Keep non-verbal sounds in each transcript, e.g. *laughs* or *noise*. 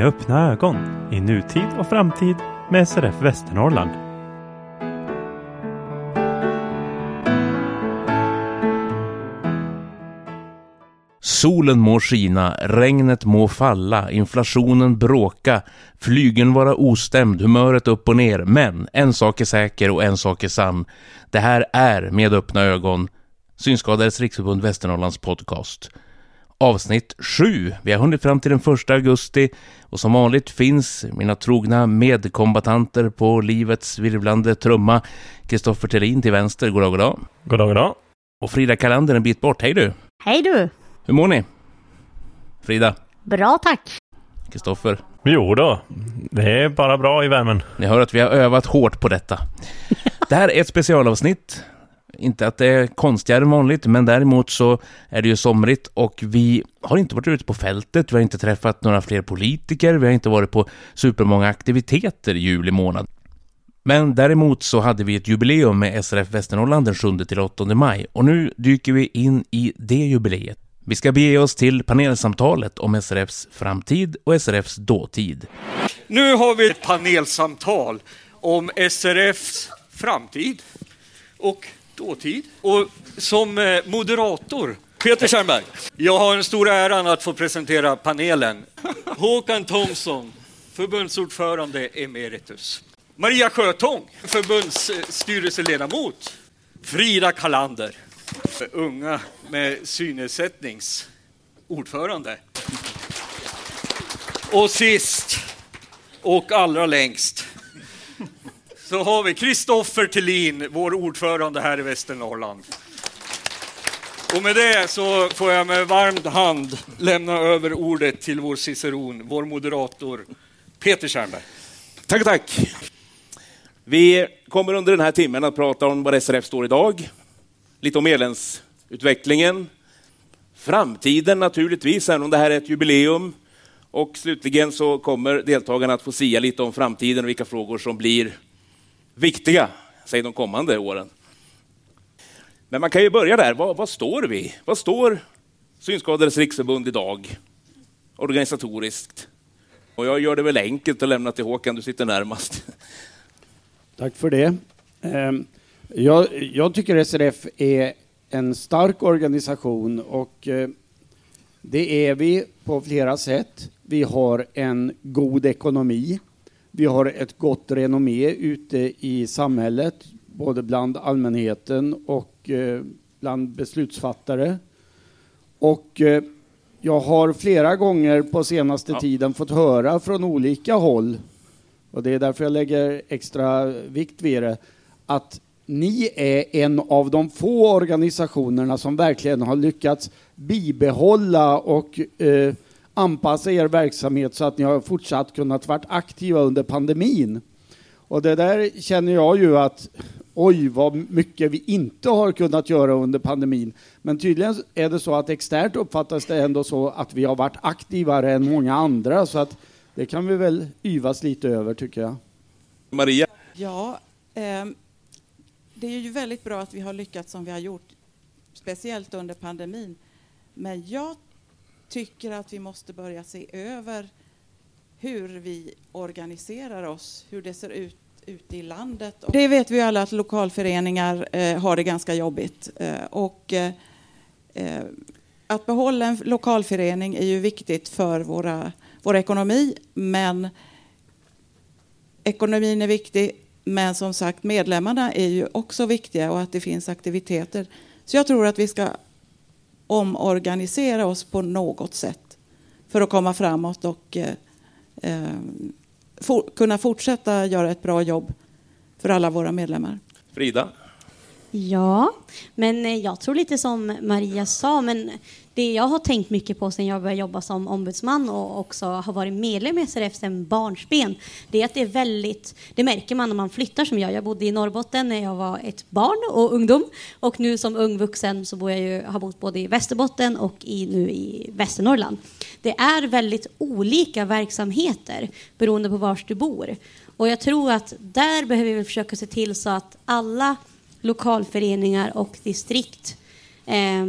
Med öppna ögon i nutid och framtid med SRF Västernorrland. Solen må skina, regnet må falla, inflationen bråka, flygen vara ostämd, humöret upp och ner. Men en sak är säker och en sak är sann. Det här är Med öppna ögon, Synskadades riksförbund Västernorrlands podcast. Avsnitt 7. Vi har hunnit fram till den 1 augusti och som vanligt finns mina trogna medkombatanter på livets virvlande trumma. Kristoffer Thelin till vänster, goddag, goddag. Goddag, goddag. Och Frida Kalander en bit bort, hej du. Hej du! Hur mår ni? Frida? Bra tack! Kristoffer? Jo då, det är bara bra i värmen. Ni hör att vi har övat hårt på detta. *laughs* Det här är ett specialavsnitt. Inte att det är konstigare än vanligt, men däremot så är det ju somrigt och vi har inte varit ute på fältet, vi har inte träffat några fler politiker, vi har inte varit på supermånga aktiviteter i juli månad. Men däremot så hade vi ett jubileum med SRF Västernorrland den 7-8 maj och nu dyker vi in i det jubileet. Vi ska bege oss till panelsamtalet om SRFs framtid och SRFs dåtid. Nu har vi ett panelsamtal om SRFs framtid och dåtid. Och som eh, moderator, Peter Kärnberg. Jag har den stora äran att få presentera panelen. Håkan Thomsson, förbundsordförande emeritus. Maria Sjötång, förbundsstyrelseledamot. Frida Kalander, unga med synnedsättnings ordförande. Och sist och allra längst så har vi Kristoffer Thelin, vår ordförande här i Västernorrland. Och med det så får jag med varm hand lämna över ordet till vår ciceron, vår moderator Peter Kärnberg. Tack, tack. Vi kommer under den här timmen att prata om var SRF står idag, lite om medlemsutvecklingen, framtiden naturligtvis, även om det här är ett jubileum. Och slutligen så kommer deltagarna att få sia lite om framtiden och vilka frågor som blir viktiga, säg de kommande åren. Men man kan ju börja där. Vad, vad står vi? Vad står Synskadades riksförbund idag organisatoriskt? Och jag gör det väl enkelt att lämna till Håkan, du sitter närmast. Tack för det. Ehm, jag, jag tycker SRF är en stark organisation och eh, det är vi på flera sätt. Vi har en god ekonomi. Vi har ett gott renommé ute i samhället, både bland allmänheten och eh, bland beslutsfattare. Och eh, jag har flera gånger på senaste ja. tiden fått höra från olika håll, och det är därför jag lägger extra vikt vid det, att ni är en av de få organisationerna som verkligen har lyckats bibehålla och eh, anpassa er verksamhet så att ni har fortsatt kunnat vara aktiva under pandemin. Och det där känner jag ju att oj, vad mycket vi inte har kunnat göra under pandemin. Men tydligen är det så att externt uppfattas det ändå så att vi har varit aktivare än många andra, så att det kan vi väl yvas lite över, tycker jag. Maria? Ja, eh, det är ju väldigt bra att vi har lyckats som vi har gjort, speciellt under pandemin. Men jag tycker att vi måste börja se över hur vi organiserar oss, hur det ser ut ute i landet. Det vet vi alla att lokalföreningar eh, har det ganska jobbigt. Eh, och, eh, eh, att behålla en lokalförening är ju viktigt för våra, vår ekonomi, men ekonomin är viktig, men som sagt medlemmarna är ju också viktiga och att det finns aktiviteter. Så jag tror att vi ska omorganisera oss på något sätt för att komma framåt och eh, eh, for, kunna fortsätta göra ett bra jobb för alla våra medlemmar. Frida? Ja, men eh, jag tror lite som Maria sa, men det jag har tänkt mycket på sen jag började jobba som ombudsman och också har varit medlem i SRF sedan barnsben, det är att det är väldigt, det märker man när man flyttar som jag. Jag bodde i Norrbotten när jag var ett barn och ungdom och nu som ung vuxen så bor jag ju, har bott både i Västerbotten och i, nu i Västernorrland. Det är väldigt olika verksamheter beroende på var du bor. Och jag tror att där behöver vi försöka se till så att alla lokalföreningar och distrikt eh,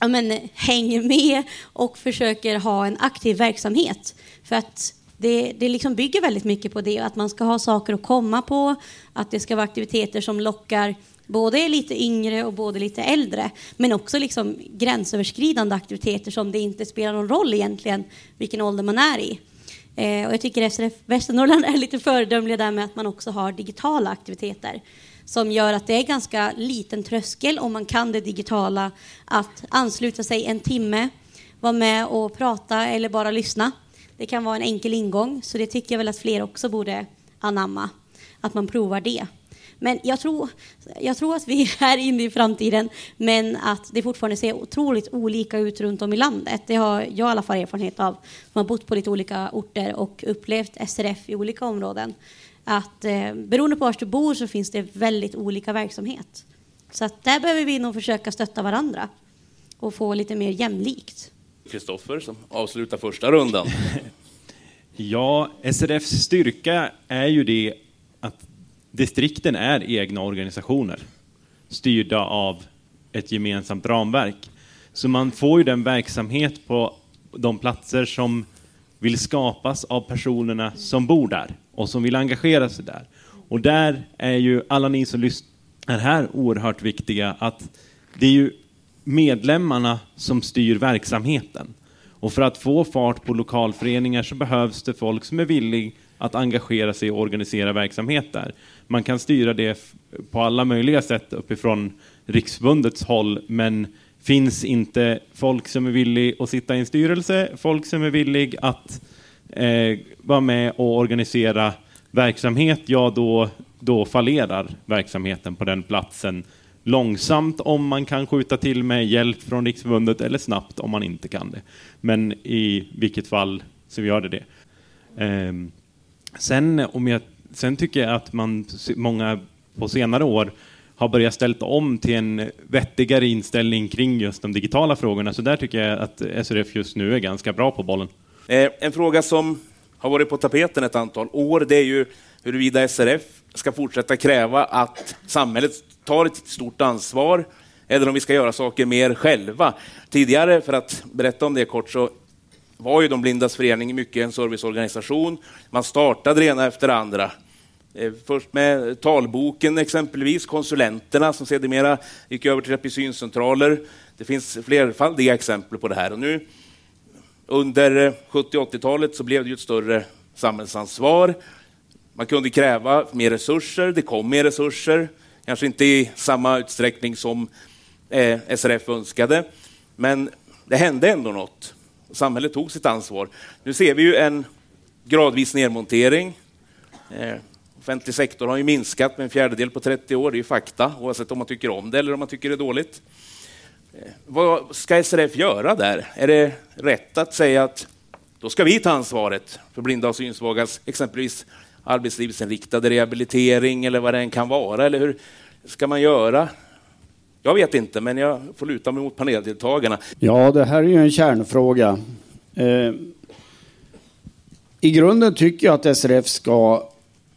ja, men, hänger med och försöker ha en aktiv verksamhet. För att det, det liksom bygger väldigt mycket på det, att man ska ha saker att komma på, att det ska vara aktiviteter som lockar både lite yngre och både lite äldre, men också liksom gränsöverskridande aktiviteter som det inte spelar någon roll egentligen vilken ålder man är i. Eh, och jag tycker SRF Västernorrland *laughs* är lite föredömliga där med att man också har digitala aktiviteter som gör att det är ganska liten tröskel om man kan det digitala att ansluta sig en timme, vara med och prata eller bara lyssna. Det kan vara en enkel ingång, så det tycker jag väl att fler också borde anamma, att man provar det. Men jag tror, jag tror att vi *laughs* är inne i framtiden, men att det fortfarande ser otroligt olika ut runt om i landet. Det har jag i alla fall erfarenhet av, som har bott på lite olika orter och upplevt SRF i olika områden. Att eh, beroende på var du bor så finns det väldigt olika verksamhet. Så att där behöver vi nog försöka stötta varandra och få lite mer jämlikt. Kristoffer som avslutar första rundan. *laughs* Ja, SRFs styrka är ju det att distrikten är egna organisationer styrda av ett gemensamt ramverk. Så man får ju den verksamhet på de platser som vill skapas av personerna som bor där och som vill engagera sig där. Och där är ju alla ni som lyssnar här oerhört viktiga att det är ju medlemmarna som styr verksamheten. Och för att få fart på lokalföreningar så behövs det folk som är villig att engagera sig och organisera verksamhet där. Man kan styra det på alla möjliga sätt uppifrån Riksförbundets håll, men finns inte folk som är villig att sitta i en styrelse, folk som är villig att eh, vara med och organisera verksamhet, ja då, då fallerar verksamheten på den platsen långsamt om man kan skjuta till med hjälp från Riksförbundet eller snabbt om man inte kan det. Men i vilket fall så gör det det. Ehm, sen, om jag, sen tycker jag att man, många på senare år har börjat ställa om till en vettigare inställning kring just de digitala frågorna. Så där tycker jag att SRF just nu är ganska bra på bollen. Eh, en fråga som har varit på tapeten ett antal år, det är ju huruvida SRF ska fortsätta kräva att samhället tar ett stort ansvar eller om vi ska göra saker mer själva. Tidigare, för att berätta om det kort, så var ju de blindas förening mycket en serviceorganisation. Man startade det ena efter det andra. Eh, först med talboken exempelvis, konsulenterna som sedermera gick över till episyncentraler. Det finns flerfaldiga exempel på det här. Och nu under 70 80-talet så blev det ju ett större samhällsansvar. Man kunde kräva mer resurser, det kom mer resurser, kanske inte i samma utsträckning som eh, SRF önskade, men det hände ändå något. Samhället tog sitt ansvar. Nu ser vi ju en gradvis nedmontering. Eh, offentlig sektor har ju minskat med en fjärdedel på 30 år, det är ju fakta, oavsett om man tycker om det eller om man tycker det är dåligt. Eh, vad ska SRF göra där? Är det rätt att säga att då ska vi ta ansvaret för blinda och synsvagas, exempelvis arbetslivsinriktade rehabilitering eller vad det än kan vara? Eller hur ska man göra? Jag vet inte, men jag får luta mig mot paneldeltagarna. Ja, det här är ju en kärnfråga. Eh, I grunden tycker jag att SRF ska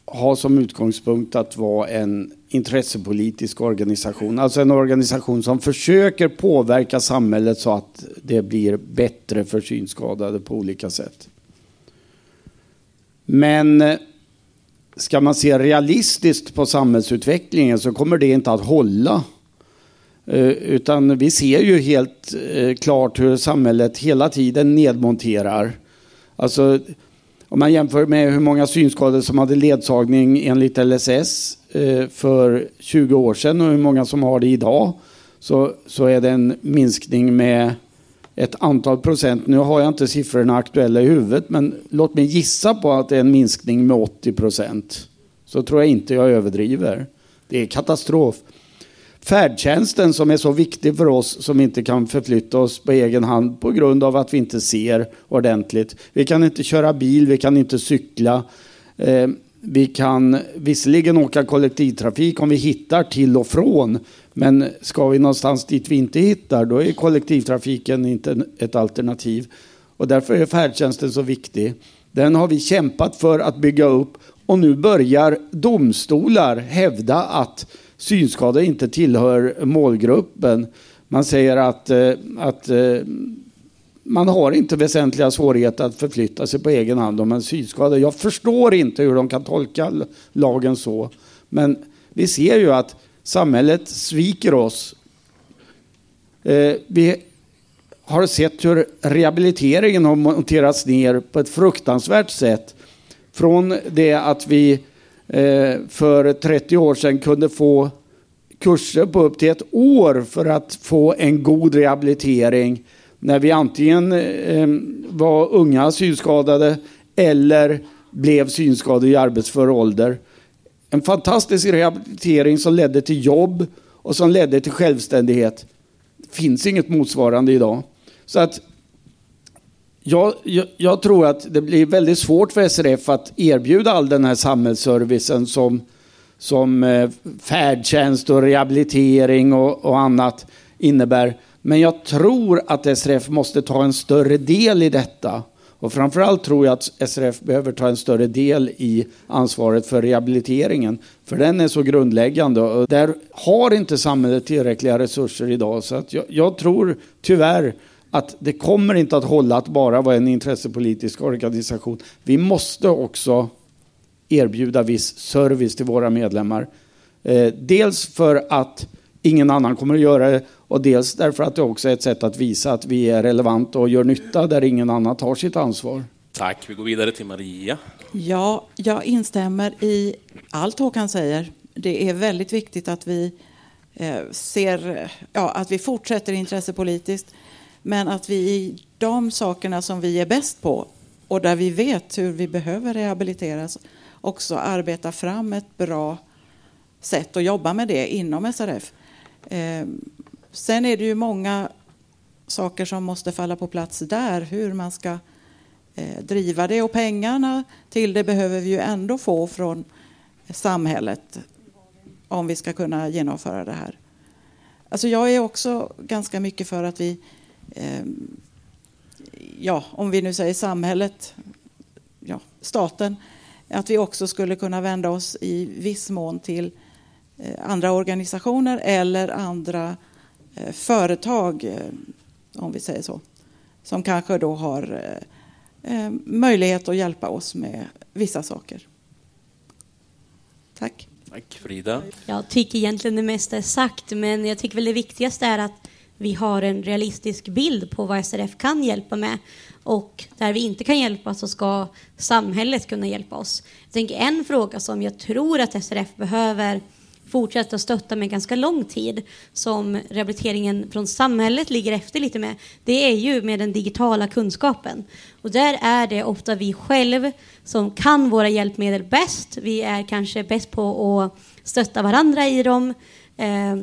ha som utgångspunkt att vara en intressepolitisk organisation. Alltså en organisation som försöker påverka samhället så att det blir bättre för synskadade på olika sätt. Men eh, ska man se realistiskt på samhällsutvecklingen så kommer det inte att hålla. Eh, utan vi ser ju helt eh, klart hur samhället hela tiden nedmonterar. Alltså om man jämför med hur många synskadade som hade ledsagning enligt LSS Eh, för 20 år sedan och hur många som har det idag så, så är det en minskning med ett antal procent. Nu har jag inte siffrorna aktuella i huvudet men låt mig gissa på att det är en minskning med 80 procent. Så tror jag inte jag överdriver. Det är katastrof färdtjänsten som är så viktig för oss som inte kan förflytta oss på egen hand på grund av att vi inte ser ordentligt. Vi kan inte köra bil, vi kan inte cykla. Eh, vi kan visserligen åka kollektivtrafik om vi hittar till och från. Men ska vi någonstans dit vi inte hittar, då är kollektivtrafiken inte ett alternativ. Och därför är färdtjänsten så viktig. Den har vi kämpat för att bygga upp och nu börjar domstolar hävda att synskadade inte tillhör målgruppen. Man säger att, eh, att eh, man har inte väsentliga svårigheter att förflytta sig på egen hand om man är synskadad. Jag förstår inte hur de kan tolka lagen så. Men vi ser ju att samhället sviker oss. Eh, vi har sett hur rehabiliteringen har monterats ner på ett fruktansvärt sätt. Från det att vi eh, för 30 år sedan kunde få kurser på upp till ett år för att få en god rehabilitering när vi antingen eh, var unga synskadade eller blev synskadade i arbetsför ålder. En fantastisk rehabilitering som ledde till jobb och som ledde till självständighet. Det finns inget motsvarande idag. Så att jag, jag, jag, tror att det blir väldigt svårt för SRF att erbjuda all den här samhällsservicen som, som eh, färdtjänst och rehabilitering och, och annat innebär. Men jag tror att SRF måste ta en större del i detta. Och framförallt tror jag att SRF behöver ta en större del i ansvaret för rehabiliteringen. För den är så grundläggande. Och där har inte samhället tillräckliga resurser idag. Så att jag, jag tror tyvärr att det kommer inte att hålla att bara vara en intressepolitisk organisation. Vi måste också erbjuda viss service till våra medlemmar. Eh, dels för att ingen annan kommer att göra det och dels därför att det också är ett sätt att visa att vi är relevanta och gör nytta där ingen annan tar sitt ansvar. Tack. Vi går vidare till Maria. Ja, jag instämmer i allt Håkan säger. Det är väldigt viktigt att vi eh, ser, ja, att vi fortsätter intressepolitiskt, men att vi i de sakerna som vi är bäst på och där vi vet hur vi behöver rehabiliteras också arbetar fram ett bra sätt att jobba med det inom SRF. Eh, sen är det ju många saker som måste falla på plats där, hur man ska eh, driva det. Och pengarna till det behöver vi ju ändå få från samhället om vi ska kunna genomföra det här. Alltså jag är också ganska mycket för att vi, eh, ja, om vi nu säger samhället, ja, staten, att vi också skulle kunna vända oss i viss mån till Eh, andra organisationer eller andra eh, företag, eh, om vi säger så, som kanske då har möjlighet att hjälpa oss med vissa saker. Tack. Tack Frida. Jag tycker egentligen det mesta är sagt, men jag tycker väl det viktigaste är att vi har en realistisk bild på vad SRF kan hjälpa med. Och där vi inte kan hjälpa så ska samhället kunna hjälpa oss. Jag tänker en fråga som jag tror att SRF behöver fortsätta stötta med ganska lång tid som rehabiliteringen från samhället ligger efter lite med, det är ju med den digitala kunskapen. Och där är det ofta vi själv som kan våra hjälpmedel bäst. Vi är kanske bäst på att stötta varandra i dem. Eh,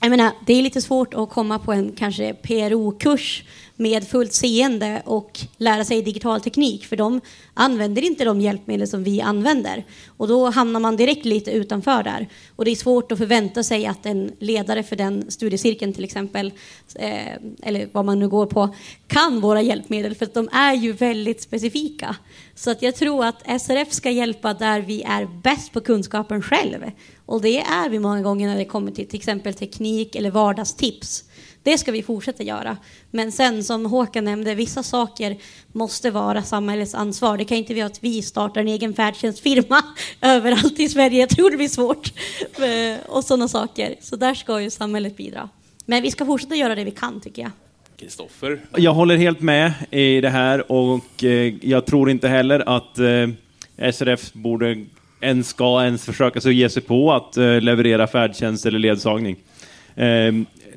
jag menar, det är lite svårt att komma på en kanske PRO-kurs med fullt seende och lära sig digital teknik, för de använder inte de hjälpmedel som vi använder. Och då hamnar man direkt lite utanför där. Och det är svårt att förvänta sig att en ledare för den studiecirkeln till exempel, eh, eller vad man nu går på, kan våra hjälpmedel, för att de är ju väldigt specifika. Så att jag tror att SRF ska hjälpa där vi är bäst på kunskapen själv. Och det är vi många gånger när det kommer till till exempel teknik eller vardagstips. Det ska vi fortsätta göra. Men sen som Håkan nämnde, vissa saker måste vara samhällets ansvar. Det kan inte vara att vi startar en egen färdtjänstfirma *laughs* överallt i Sverige. Jag tror det blir svårt. Eh, och sådana saker. Så där ska ju samhället bidra. Men vi ska fortsätta göra det vi kan tycker jag. Kristoffer? Jag håller helt med i det här och eh, jag tror inte heller att eh, SRF borde ens ska ens försöka sig ge sig på att leverera färdtjänst eller ledsagning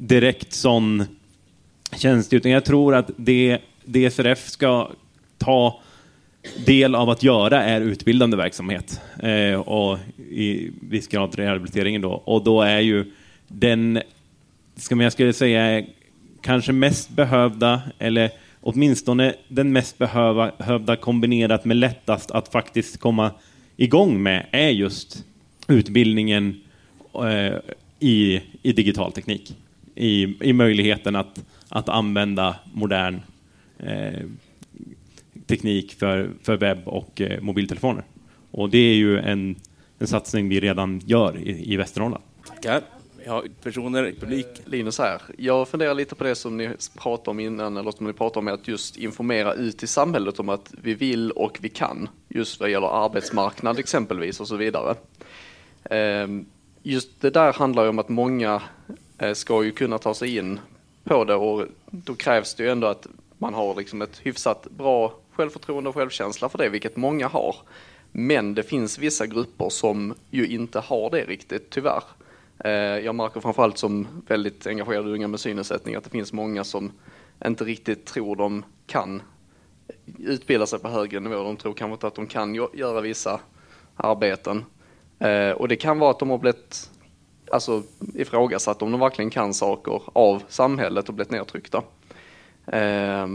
direkt sån tjänst, utan jag tror att det DSRF ska ta del av att göra är utbildande verksamhet eh, och i viss grad rehabiliteringen då. Och då är ju den, ska man, jag skulle säga, kanske mest behövda, eller åtminstone den mest behövda kombinerat med lättast att faktiskt komma igång med är just utbildningen eh, i, i digital teknik i, i möjligheten att, att använda modern eh, teknik för, för webb och eh, mobiltelefoner. Och det är ju en, en satsning vi redan gör i, i Västernorrland. Tackar. Ja, personer i publik. Linus här. Jag funderar lite på det som ni pratade om innan, eller som ni pratade om, att just informera ut i samhället om att vi vill och vi kan, just vad gäller arbetsmarknad exempelvis och så vidare. Ehm, just det där handlar ju om att många Eh, ska ju kunna ta sig in på det och då krävs det ju ändå att man har liksom ett hyfsat bra självförtroende och självkänsla för det, vilket många har. Men det finns vissa grupper som ju inte har det riktigt, tyvärr. Eh, jag märker framförallt som väldigt engagerad unga med synnedsättning att det finns många som inte riktigt tror de kan utbilda sig på högre nivå. De tror kanske inte att de kan göra vissa arbeten. Eh, och det kan vara att de har blivit alltså, ifrågasatt om de verkligen kan saker av samhället och blivit nedtryckta. Eh,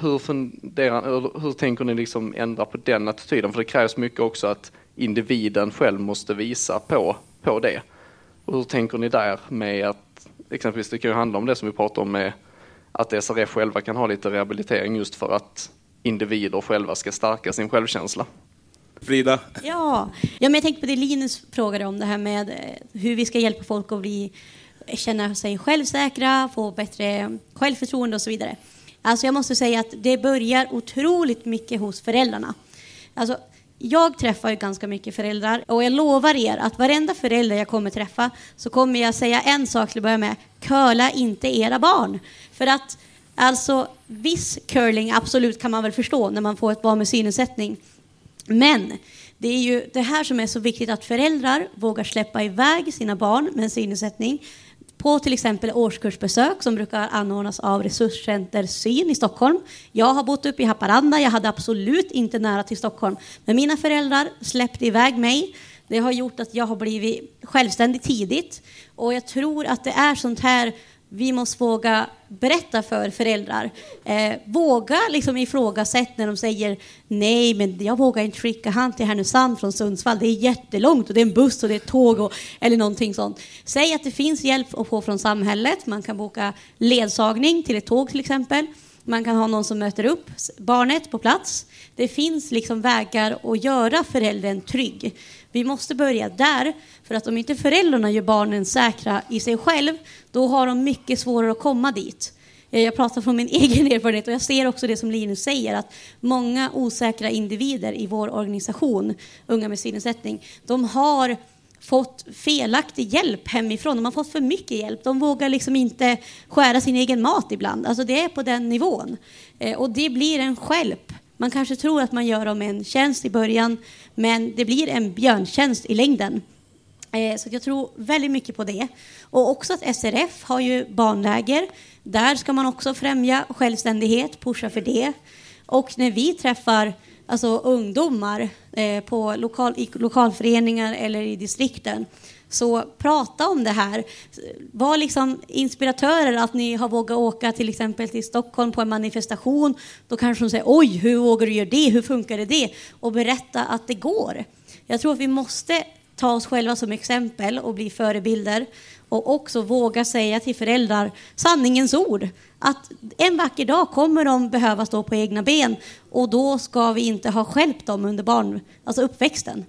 hur, funderar, hur tänker ni liksom ändra på den attityden? För det krävs mycket också att individen själv måste visa på, på det. Och hur tänker ni där med att exempelvis det kan ju handla om det som vi pratar om med att SRF själva kan ha lite rehabilitering just för att individer själva ska stärka sin självkänsla. Frida? Ja, ja men jag tänkte på det Linus frågade om, det här med eh, hur vi ska hjälpa folk att bli, känna sig självsäkra, få bättre självförtroende och så vidare. Alltså jag måste säga att det börjar otroligt mycket hos föräldrarna. Alltså, jag träffar ju ganska mycket föräldrar och jag lovar er att varenda förälder jag kommer träffa så kommer jag säga en sak till att börja med. Curla inte era barn. För att alltså viss curling absolut kan man väl förstå när man får ett barn med synnedsättning. Men det är ju det här som är så viktigt att föräldrar vågar släppa iväg sina barn med en synnedsättning på till exempel årskursbesök som brukar anordnas av Resurscenter Syn i Stockholm. Jag har bott uppe i Haparanda, jag hade absolut inte nära till Stockholm. Men mina föräldrar släppte iväg mig. Det har gjort att jag har blivit självständig tidigt. Och jag tror att det är sånt här vi måste våga berätta för föräldrar. Eh, våga liksom ifrågasätta när de säger nej, men jag vågar inte skicka han till Härnösand från Sundsvall. Det är jättelångt och det är en buss och det är ett tåg och, eller någonting sånt. Säg att det finns hjälp att få från samhället. Man kan boka ledsagning till ett tåg till exempel. Man kan ha någon som möter upp barnet på plats. Det finns liksom vägar att göra föräldern trygg. Vi måste börja där, för att om inte föräldrarna gör barnen säkra i sig själv, då har de mycket svårare att komma dit. Eh, jag pratar från min *laughs* egen erfarenhet och jag ser också det som Linus säger, att många osäkra individer i vår organisation, Unga med synnedsättning, de har fått felaktig hjälp hemifrån. De har fått för mycket hjälp. De vågar liksom inte skära sin egen mat ibland. Alltså det är på den nivån. Eh, och det blir en skälp. Man kanske tror att man gör dem en tjänst i början, men det blir en björntjänst i längden. Eh, så jag tror väldigt mycket på det. Och också att SRF har ju barnläger. Där ska man också främja självständighet, pusha för det. Och när vi träffar alltså ungdomar eh, på lokal, i lokalföreningar eller i distrikten. Så prata om det här. Var liksom inspiratörer att ni har vågat åka till exempel till Stockholm på en manifestation. Då kanske de säger oj, hur vågar du göra det? Hur funkar det? det? Och berätta att det går. Jag tror att vi måste ta oss själva som exempel och bli förebilder och också våga säga till föräldrar sanningens ord. Att en vacker dag kommer de behöva stå på egna ben och då ska vi inte ha skälpt dem under barn, alltså uppväxten.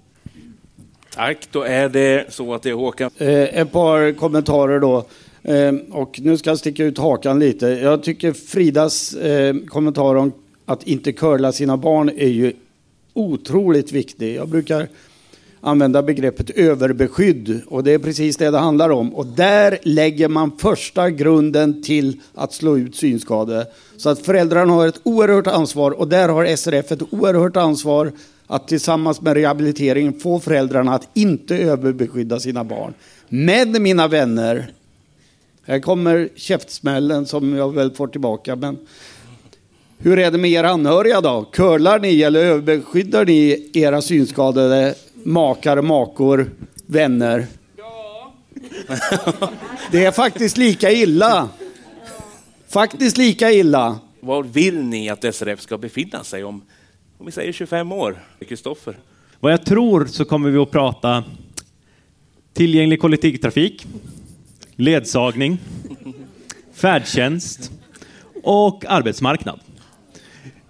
Tack, då är det så att det är Håkan. Eh, ett par kommentarer då. Eh, och nu ska jag sticka ut hakan lite. Jag tycker Fridas eh, kommentar om att inte curla sina barn är ju otroligt viktig. Jag brukar använda begreppet överbeskydd och det är precis det det handlar om. Och där lägger man första grunden till att slå ut synskador. Så att föräldrarna har ett oerhört ansvar och där har SRF ett oerhört ansvar att tillsammans med rehabiliteringen få föräldrarna att inte överbeskydda sina barn. Men mina vänner, här kommer käftsmällen som jag väl får tillbaka. Men hur är det med era anhöriga då? Curlar ni eller överbeskyddar ni era synskadade makar, makor, vänner. Ja. Det är faktiskt lika illa. Faktiskt lika illa. Var vill ni att SRF ska befinna sig om, om vi säger 25 år? Kristoffer? Vad jag tror så kommer vi att prata tillgänglig kollektivtrafik, ledsagning, *laughs* färdtjänst och arbetsmarknad.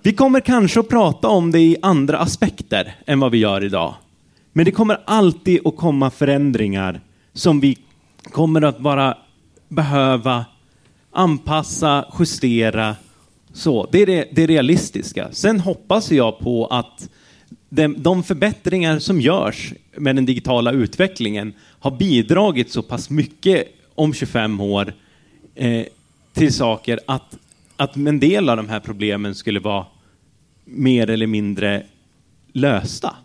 Vi kommer kanske att prata om det i andra aspekter än vad vi gör idag. Men det kommer alltid att komma förändringar som vi kommer att bara behöva anpassa, justera. Så, det är det, det realistiska. Sen hoppas jag på att de, de förbättringar som görs med den digitala utvecklingen har bidragit så pass mycket om 25 år eh, till saker att, att en del av de här problemen skulle vara mer eller mindre lösta.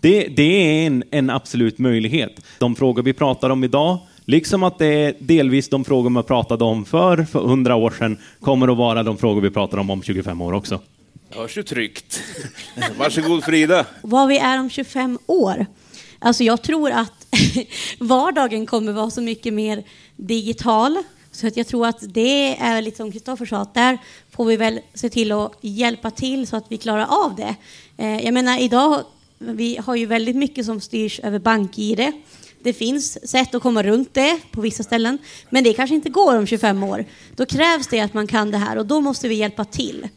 Det, det är en, en, absolut möjlighet. De frågor vi pratar om idag, liksom att det är delvis de frågor man pratade om för, för 100 år sedan, kommer att vara de frågor vi pratar om om 25 år också. Hörs ju tryggt. *laughs* Varsågod Frida. Vad vi är om 25 år? Alltså jag tror att *laughs* vardagen kommer vara så mycket mer digital. Så att jag tror att det är lite som Kristoffer sa, att där får vi väl se till att hjälpa till så att vi klarar av det. Eh, jag menar idag, vi har ju väldigt mycket som styrs över bank-id. Det finns sätt att komma runt det på vissa ställen, men det kanske inte går om 25 år. Då krävs det att man kan det här och då måste vi hjälpa till.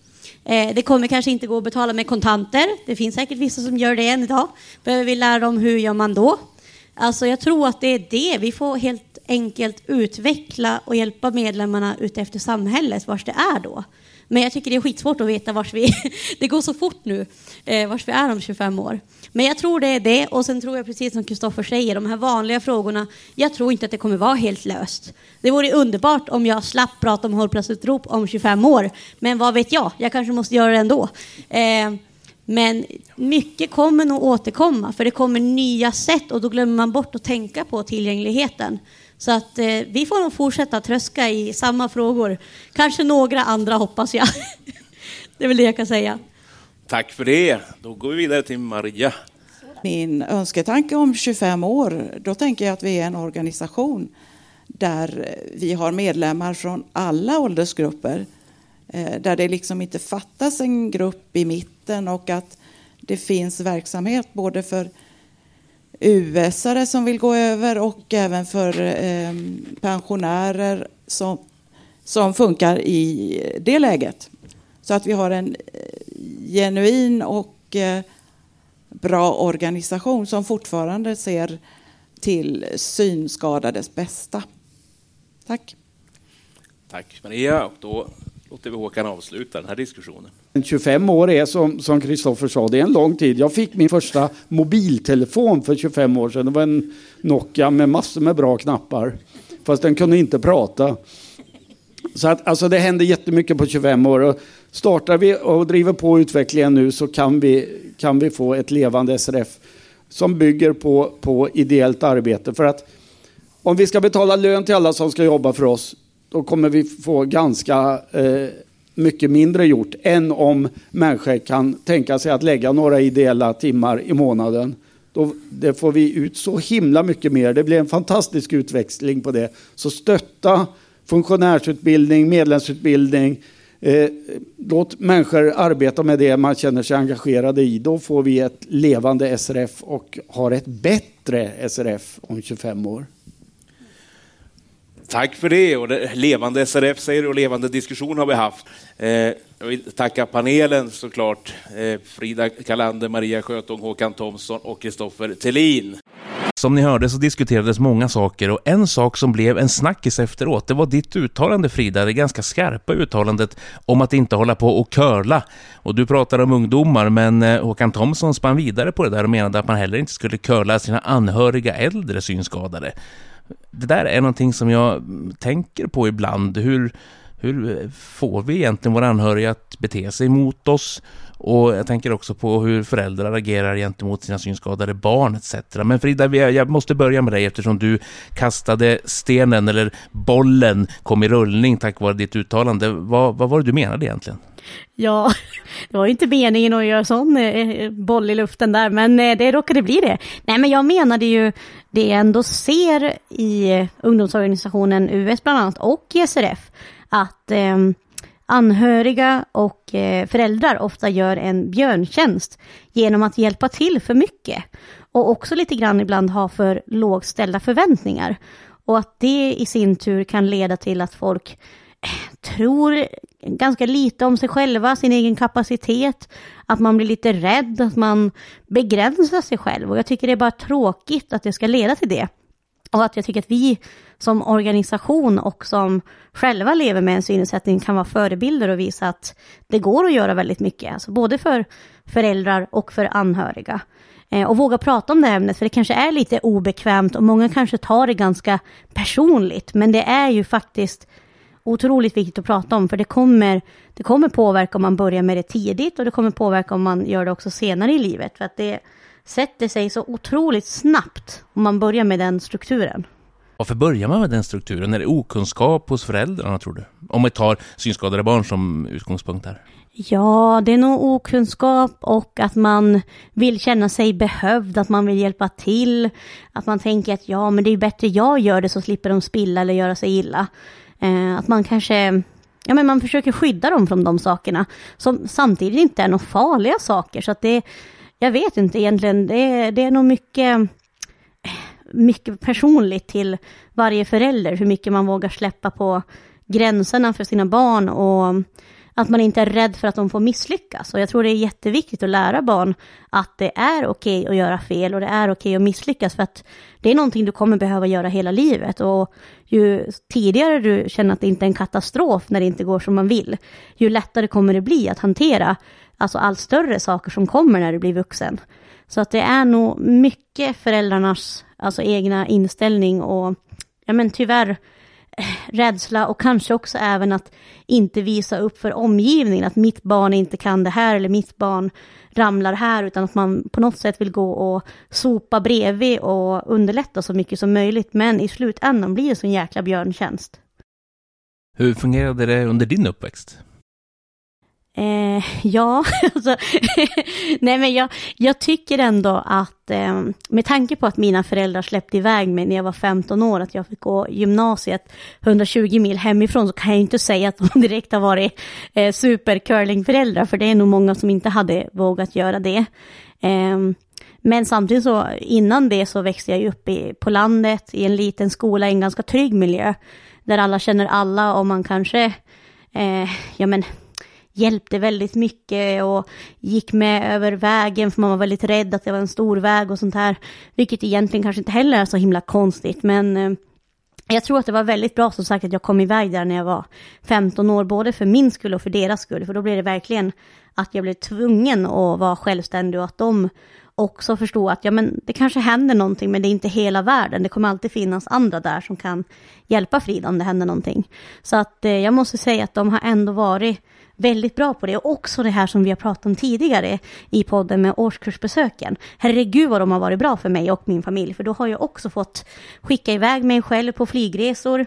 Eh, det kommer kanske inte gå att betala med kontanter. Det finns säkert vissa som gör det än idag. Behöver vi lära dem hur gör man då? Alltså jag tror att det är det. Vi får helt enkelt utveckla och hjälpa medlemmarna utefter samhället, vars det är då. Men jag tycker det är skitsvårt att veta vars vi... *laughs* det går så fort nu, eh, vars vi är om 25 år. Men jag tror det är det. Och sen tror jag precis som Kristoffer säger, de här vanliga frågorna, jag tror inte att det kommer vara helt löst. Det vore underbart om jag slapp prata om hållplatsutrop om 25 år. Men vad vet jag, jag kanske måste göra det ändå. Eh, men mycket kommer nog återkomma, för det kommer nya sätt och då glömmer man bort att tänka på tillgängligheten. Så att eh, vi får nog fortsätta tröska i samma frågor. Kanske några andra hoppas jag. *laughs* det är väl det jag kan säga. Tack för det. Då går vi vidare till Maria. Min önsketanke om 25 år, då tänker jag att vi är en organisation där vi har medlemmar från alla åldersgrupper. Eh, där det liksom inte fattas en grupp i mitten och att det finns verksamhet både för US-are som vill gå över och även för eh, pensionärer som, som funkar i det läget. Så att vi har en eh, genuin och eh, bra organisation som fortfarande ser till synskadades bästa. Tack. Tack Maria. Och då låter vi Håkan avsluta den här diskussionen. 25 år är som Kristoffer sa, det är en lång tid. Jag fick min första mobiltelefon för 25 år sedan. Det var en Nokia med massor med bra knappar. Fast den kunde inte prata. Så att, alltså det händer jättemycket på 25 år. Och startar vi och driver på utvecklingen nu så kan vi, kan vi få ett levande SRF som bygger på, på ideellt arbete. För att om vi ska betala lön till alla som ska jobba för oss, då kommer vi få ganska eh, mycket mindre gjort än om människor kan tänka sig att lägga några ideella timmar i månaden. Då det får vi ut så himla mycket mer. Det blir en fantastisk utväxling på det. Så stötta funktionärsutbildning, medlemsutbildning. Eh, låt människor arbeta med det man känner sig engagerade i. Då får vi ett levande SRF och har ett bättre SRF om 25 år. Tack för det. Och det, levande SRF säger och levande diskussion har vi haft. Eh, jag vill tacka panelen såklart. Eh, Frida Kalander, Maria Sjötång, Håkan Thomsson och Kristoffer Tellin. Som ni hörde så diskuterades många saker och en sak som blev en snackis efteråt, det var ditt uttalande Frida, det ganska skarpa uttalandet om att inte hålla på och körla. Och du pratade om ungdomar, men eh, Håkan Thomsson spann vidare på det där och menade att man heller inte skulle curla sina anhöriga äldre synskadade det där är någonting som jag tänker på ibland. Hur, hur får vi egentligen våra anhöriga att bete sig mot oss? Och jag tänker också på hur föräldrar agerar gentemot sina synskadade barn etc. Men Frida, jag måste börja med dig eftersom du kastade stenen eller bollen kom i rullning tack vare ditt uttalande. Vad, vad var det du menade egentligen? Ja, det var ju inte meningen att göra sån eh, eh, boll i luften där, men eh, det råkade bli det. Nej, men jag menade ju det jag ändå ser i ungdomsorganisationen US bland annat och i SRF, att eh, anhöriga och eh, föräldrar ofta gör en björntjänst genom att hjälpa till för mycket och också lite grann ibland ha för lågställda förväntningar. Och att det i sin tur kan leda till att folk eh, tror ganska lite om sig själva, sin egen kapacitet, att man blir lite rädd, att man begränsar sig själv. Och jag tycker det är bara tråkigt att det ska leda till det. Och att jag tycker att vi som organisation och som själva lever med en synnedsättning kan vara förebilder och visa att det går att göra väldigt mycket, alltså både för föräldrar och för anhöriga. Eh, och våga prata om det här ämnet, för det kanske är lite obekvämt och många kanske tar det ganska personligt, men det är ju faktiskt otroligt viktigt att prata om, för det kommer, det kommer påverka om man börjar med det tidigt och det kommer påverka om man gör det också senare i livet, för att det sätter sig så otroligt snabbt om man börjar med den strukturen. Varför börjar man med den strukturen? Är det okunskap hos föräldrarna, tror du? Om vi tar synskadade barn som utgångspunkt här. Ja, det är nog okunskap och att man vill känna sig behövd, att man vill hjälpa till. Att man tänker att ja, men det är bättre jag gör det så slipper de spilla eller göra sig illa. Eh, att man kanske, ja men man försöker skydda dem från de sakerna som samtidigt inte är några farliga saker. Så att det, jag vet inte egentligen, det, det är nog mycket mycket personligt till varje förälder, hur mycket man vågar släppa på gränserna för sina barn och att man inte är rädd för att de får misslyckas. Och jag tror det är jätteviktigt att lära barn att det är okej att göra fel och det är okej att misslyckas för att det är någonting du kommer behöva göra hela livet. Och ju tidigare du känner att det inte är en katastrof när det inte går som man vill, ju lättare kommer det bli att hantera alltså allt större saker som kommer när du blir vuxen. Så att det är nog mycket föräldrarnas alltså egna inställning och ja men tyvärr eh, rädsla och kanske också även att inte visa upp för omgivningen att mitt barn inte kan det här eller mitt barn ramlar här utan att man på något sätt vill gå och sopa bredvid och underlätta så mycket som möjligt men i slutändan blir det så en jäkla björntjänst. Hur fungerade det under din uppväxt? Eh, *laughs* ja, *laughs* alltså, *laughs* nej men jag, jag tycker ändå att eh, med tanke på att mina föräldrar släppte iväg mig när jag var 15 år, att jag fick gå gymnasiet 120 mil hemifrån, så kan jag inte säga att de direkt har varit eh, supercurlingföräldrar, för det är nog många som inte hade vågat göra det. Eh, men samtidigt så innan det så växte jag upp i, på landet i en liten skola i en ganska trygg miljö där alla känner alla och man kanske, eh, ja men hjälpte väldigt mycket och gick med över vägen för man var väldigt rädd att det var en stor väg och sånt här. Vilket egentligen kanske inte heller är så himla konstigt men eh, jag tror att det var väldigt bra som sagt att jag kom iväg där när jag var 15 år, både för min skull och för deras skull, för då blev det verkligen att jag blev tvungen att vara självständig och att de också förstod att ja, men det kanske händer någonting, men det är inte hela världen. Det kommer alltid finnas andra där som kan hjälpa Frida om det händer någonting. Så att eh, jag måste säga att de har ändå varit väldigt bra på det. Och också det här som vi har pratat om tidigare i podden med årskursbesöken. Herregud vad de har varit bra för mig och min familj. För då har jag också fått skicka iväg mig själv på flygresor.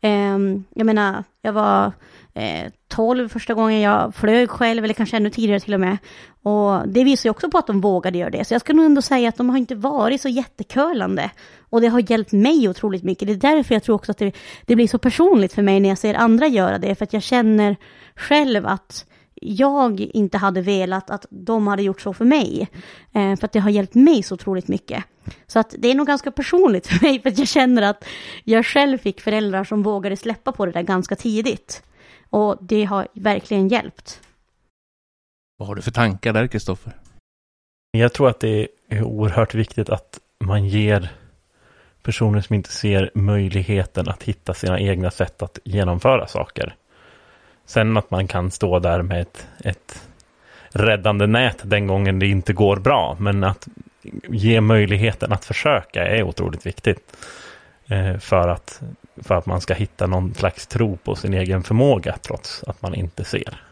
Ehm, jag menar, jag var eh, 12 första gången jag flög själv, eller kanske ännu tidigare till och med. Och det visar ju också på att de vågade göra det. Så jag ska nog ändå säga att de har inte varit så jättekölande. Och det har hjälpt mig otroligt mycket. Det är därför jag tror också att det, det blir så personligt för mig när jag ser andra göra det. För att jag känner själv att jag inte hade velat att de hade gjort så för mig. Eh, för att det har hjälpt mig så otroligt mycket. Så att det är nog ganska personligt för mig, för att jag känner att jag själv fick föräldrar som vågade släppa på det där ganska tidigt. Och det har verkligen hjälpt. Vad har du för tankar där, Kristoffer? Jag tror att det är oerhört viktigt att man ger personer som inte ser möjligheten att hitta sina egna sätt att genomföra saker. Sen att man kan stå där med ett, ett räddande nät den gången det inte går bra, men att ge möjligheten att försöka är otroligt viktigt. Eh, för, att, för att man ska hitta någon slags tro på sin egen förmåga trots att man inte ser.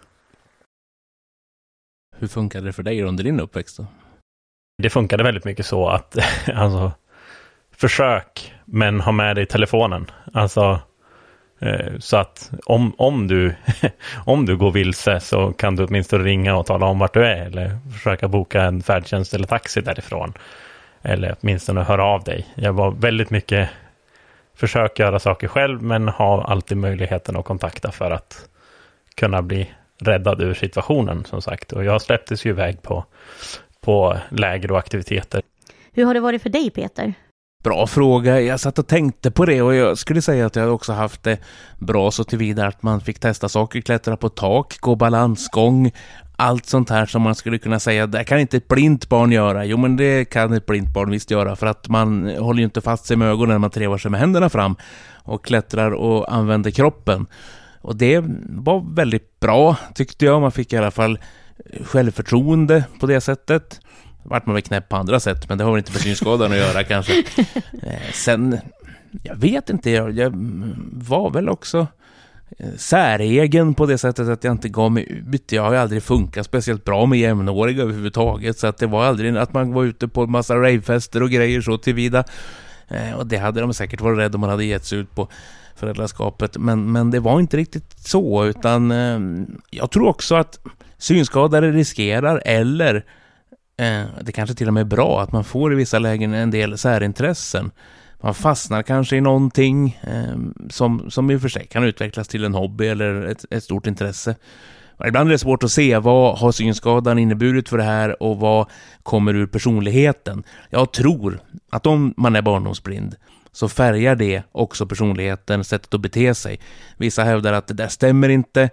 Hur funkade det för dig under din uppväxt? Då? Det funkade väldigt mycket så att *laughs* alltså, försök, men ha med dig telefonen. Alltså, eh, så att om, om, du, *laughs* om du går vilse så kan du åtminstone ringa och tala om vart du är eller försöka boka en färdtjänst eller taxi därifrån. Eller åtminstone höra av dig. Jag var väldigt mycket försök göra saker själv men ha alltid möjligheten att kontakta för att kunna bli räddad ur situationen som sagt. Och jag släpptes ju iväg på, på läger och aktiviteter. Hur har det varit för dig Peter? Bra fråga. Jag satt och tänkte på det och jag skulle säga att jag också haft det bra så tillvida att man fick testa saker, klättra på tak, gå balansgång, allt sånt här som man skulle kunna säga, det kan inte ett blint barn göra. Jo, men det kan ett blint barn visst göra, för att man håller ju inte fast sig med ögonen när man trevar sig med händerna fram och klättrar och använder kroppen. Och det var väldigt bra, tyckte jag. Man fick i alla fall självförtroende på det sättet. Vart man väl knäpp på andra sätt, men det har väl inte med synskadan att göra kanske. *laughs* Eh, sen, jag vet inte, jag, jag var väl också Eh, säregen på det sättet att jag inte gav mig ut. Jag har ju aldrig funkat speciellt bra med jämnåriga överhuvudtaget, så att det var aldrig att man var ute på massa ravefester och grejer så tillvida. Eh, och det hade de säkert varit rädda om man hade gett sig ut på föräldraskapet. Men, men det var inte riktigt så, utan eh, jag tror också att synskadade riskerar, eller det kanske till och med är bra, att man får i vissa lägen en del särintressen. Man fastnar kanske i någonting eh, som, som i och för sig kan utvecklas till en hobby eller ett, ett stort intresse. Ibland är det svårt att se vad har synskadan inneburit för det här och vad kommer ur personligheten. Jag tror att om man är barndomsblind så färgar det också personligheten, sättet att bete sig. Vissa hävdar att det där stämmer inte.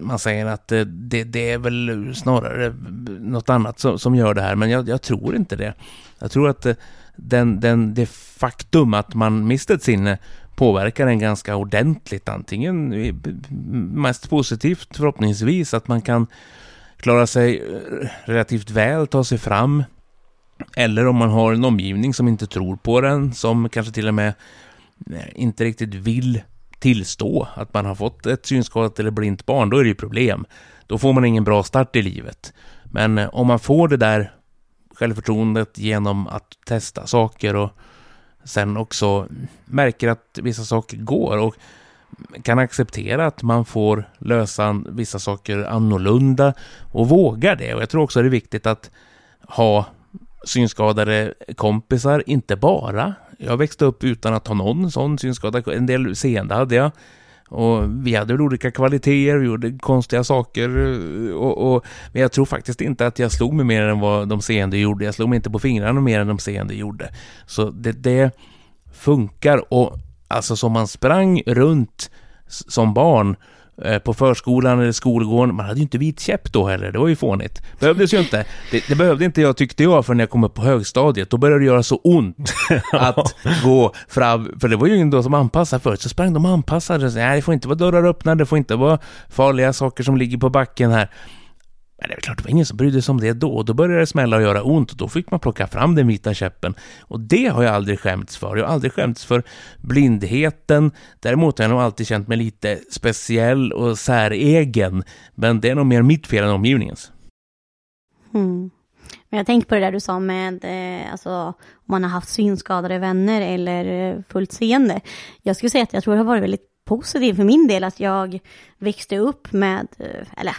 Man säger att eh, det, det är väl snarare något annat som, som gör det här, men jag, jag, tror inte det. Jag tror att eh, den, den, det faktum att man mister ett sinne påverkar en ganska ordentligt, antingen mest positivt förhoppningsvis, att man kan klara sig eh, relativt väl, ta sig fram, eller om man har en omgivning som inte tror på den, som kanske till och med eh, inte riktigt vill tillstå att man har fått ett synskadat eller blint barn, då är det ju problem. Då får man ingen bra start i livet. Men eh, om man får det där självförtroendet genom att testa saker och sen också märker att vissa saker går och kan acceptera att man får lösa vissa saker annorlunda och vågar det. Och jag tror också det är viktigt att ha synskadade kompisar, inte bara. Jag växte upp utan att ha någon sån synskada. En del seende hade jag. Och vi hade väl olika kvaliteter, vi gjorde konstiga saker. Eh, och, och, men jag tror faktiskt inte att jag slog mig mer än vad de seende gjorde. Jag slog mig inte på fingrarna mer än de seende gjorde. Så det, det funkar. Och alltså som man sprang runt som barn på förskolan eller skolgården. Man hade ju inte vit käpp då heller, det var ju fånigt. Behövdes ju inte. Det, det behövde inte jag tyckte jag förrän jag kom upp på högstadiet. Då började det göra så ont *laughs* *laughs* att gå fram, för det var ju ingen då som anpassade förut, så sprang de och anpassade sig. Nej, det får inte vara dörrar öppna, det får inte vara farliga saker som ligger på backen här. Men det är klart, det var ingen som brydde sig om det då. Då började det smälla och göra ont och då fick man plocka fram den vita käppen. Och det har jag aldrig skämts för. Jag har aldrig skämts för blindheten. Däremot har jag nog alltid känt mig lite speciell och säregen. Men det är nog mer mitt fel än omgivningens. Mm. Men jag tänker på det där du sa med eh, alltså, om man har haft synskadade vänner eller eh, fullt seende. Jag skulle säga att jag tror det har varit väldigt positivt för min del att jag växte upp med, eh, eller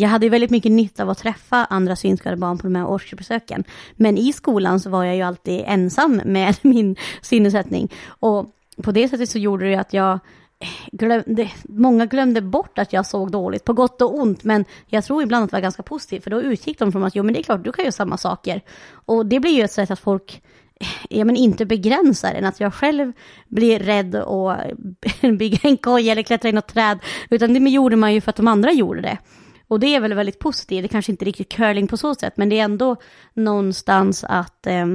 jag hade väldigt mycket nytta av att träffa andra synskadade barn på de här årskursbesöken. Men i skolan så var jag ju alltid ensam med *laughs* min sinnessättning. Och på det sättet så gjorde det att jag glömde, många glömde bort att jag såg dåligt, på gott och ont, men jag tror ibland att det var ganska positivt, för då utgick de från att jo, men det är klart, du kan göra samma saker. Och det blir ju ett sätt att folk eh, ja, men inte begränsar en, att jag själv blir rädd och *laughs* bygger en koja eller klättrar i något träd, utan det gjorde man ju för att de andra gjorde det. Och det är väl väldigt positivt, det kanske inte riktigt curling på så sätt, men det är ändå någonstans att eh,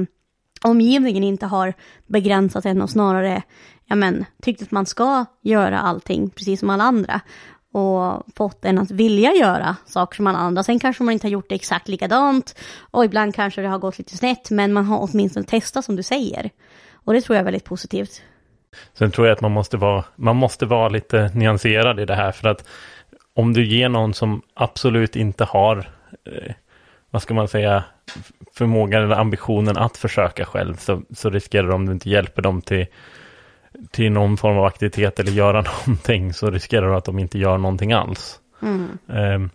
omgivningen inte har begränsat en och snarare ja, men, tyckt att man ska göra allting precis som alla andra och fått en att vilja göra saker som alla andra. Sen kanske man inte har gjort det exakt likadant och ibland kanske det har gått lite snett, men man har åtminstone testat som du säger. Och det tror jag är väldigt positivt. Sen tror jag att man måste vara, man måste vara lite nyanserad i det här för att om du ger någon som absolut inte har, eh, vad ska man säga, förmågan eller ambitionen att försöka själv, så, så riskerar du om du inte hjälper dem till, till någon form av aktivitet eller göra *laughs* någonting, så riskerar du att de inte gör någonting alls. Mm. Eh,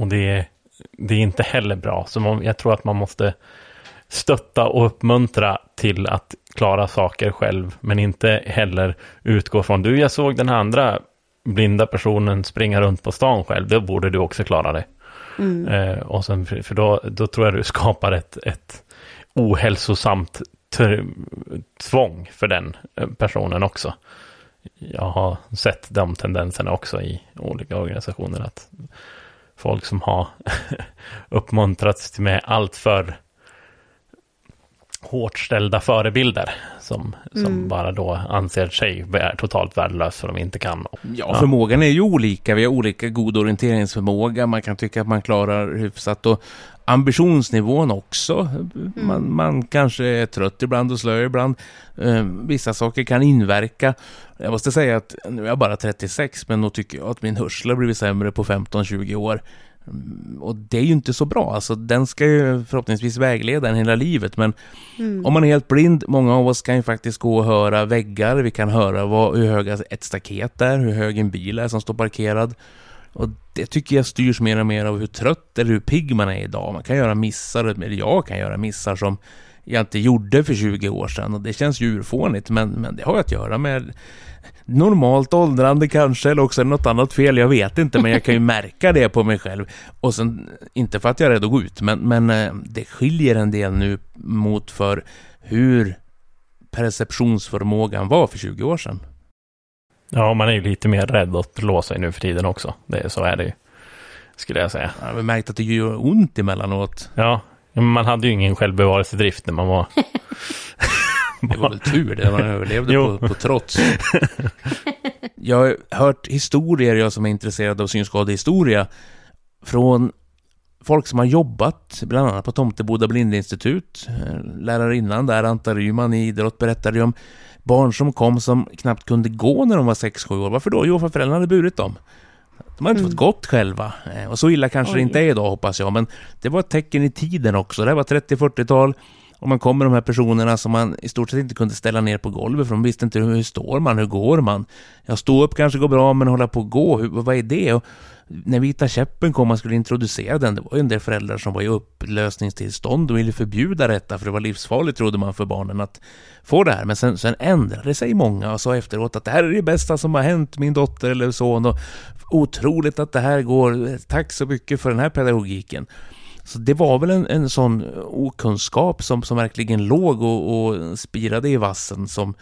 och det, det är inte heller bra, så man, jag tror att man måste stötta och uppmuntra till att klara saker själv, men inte heller utgå från, du, jag såg den här andra blinda personen springa runt på stan själv, då borde du också klara det. Mm. Eh, och sen, för då, då tror jag du skapar ett, ett ohälsosamt tvång för den eh, personen också. Jag har sett de tendenserna också i olika organisationer. att folk som har *laughs* uppmuntrats med allt för hårt ställda förebilder som, som Mm. bara då anser sig vara totalt värdelös för de inte kan. Ja, förmågan är ju olika. Vi har olika god orienteringsförmåga. Man kan tycka att man klarar hyfsat och ambitionsnivån också. Man, man kanske är trött ibland och slö ibland. Eh, vissa saker kan inverka. Jag måste säga att nu är jag bara 36, men nog tycker jag att min hörsel har blivit sämre på 15-20 år. Mm, Och det är ju inte så bra. Alltså, den ska ju förhoppningsvis vägleda en hela livet, men om man är helt blind, många av oss kan ju faktiskt gå och höra väggar, vi kan höra vad, hur höga ett staket är, hur hög en bil är som står parkerad. Och det tycker jag styrs mer och mer av hur trött eller hur pigg man är idag. Man kan göra missar, eller jag kan göra missar som jag inte gjorde för 20 år sedan och det känns ju urfånigt men, men det har att göra med normalt åldrande kanske eller också är det något annat fel, jag vet inte men jag kan ju *laughs* märka det på mig själv. Och sen, inte för att jag är rädd att gå ut, men, men eh, det skiljer en del nu mot för hur perceptionsförmågan var för 20 år sedan. Ja, man är ju lite mer rädd att låsa sig nu för tiden också. Det, är- så är det ju, skulle jag säga. Jag har märkt att det gör ont emellanåt. Ja, men man hade ju ingen självbevarelsedrift när man var... *laughs* Det var väl tur det, man överlevde *laughs* på, på trots. *laughs* Jag har hört historier, jag som är intresserad av synskadehistoria, från folk som har jobbat, bland annat på Tomteboda blindinstitut. Eh, Lärarinnan där, Anta Ryman i idrott, berättade ju om barn som kom som knappt kunde gå när de var 6-7 år. Varför då? Jo, för föräldrarna hade burit dem. De hade inte fått gått själva. Eh, Och så illa kanske det Oj. inte är idag hoppas jag, men det var ett tecken i tiden också. Det här var 30-40-tal. Och man kommer de här personerna som man i stort sett inte kunde ställa ner på golvet för de visste inte hur, hur står man, hur går man? Ja, stå upp kanske går bra, men hålla på att gå, hur, vad är det? Och när Vita käppen kom man skulle introducera den, det var ju en del föräldrar som var i upplösningstillstånd och ville förbjuda detta för det var livsfarligt trodde man för barnen att få det här. Men sen, sen ändrade sig många och sa efteråt att det här är det bästa som har hänt min dotter eller son och otroligt att det här går, tack så mycket för den här pedagogiken. Så det var väl en, en sån okunskap som, som verkligen låg och, och spirade i vassen som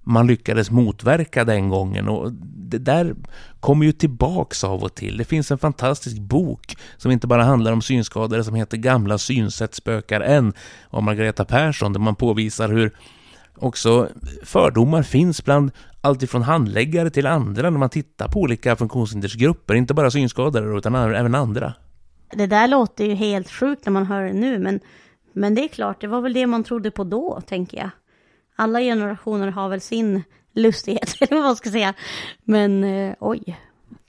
man lyckades motverka den gången och det där kommer ju tillbaks av och till. Det finns en fantastisk bok som inte bara handlar om synskadade som heter Gamla synsätt spökar än av Margareta Persson där man påvisar hur också fördomar finns bland alltifrån handläggare till andra när man tittar på olika funktionshindersgrupper, inte bara synskadade utan även andra. Det där låter ju helt sjukt när man hör det nu, men, men det är klart, det var väl det man trodde på då, tänker jag. Alla generationer har väl sin lustighet, *laughs* eller vad man ska säga. Men eh, oj,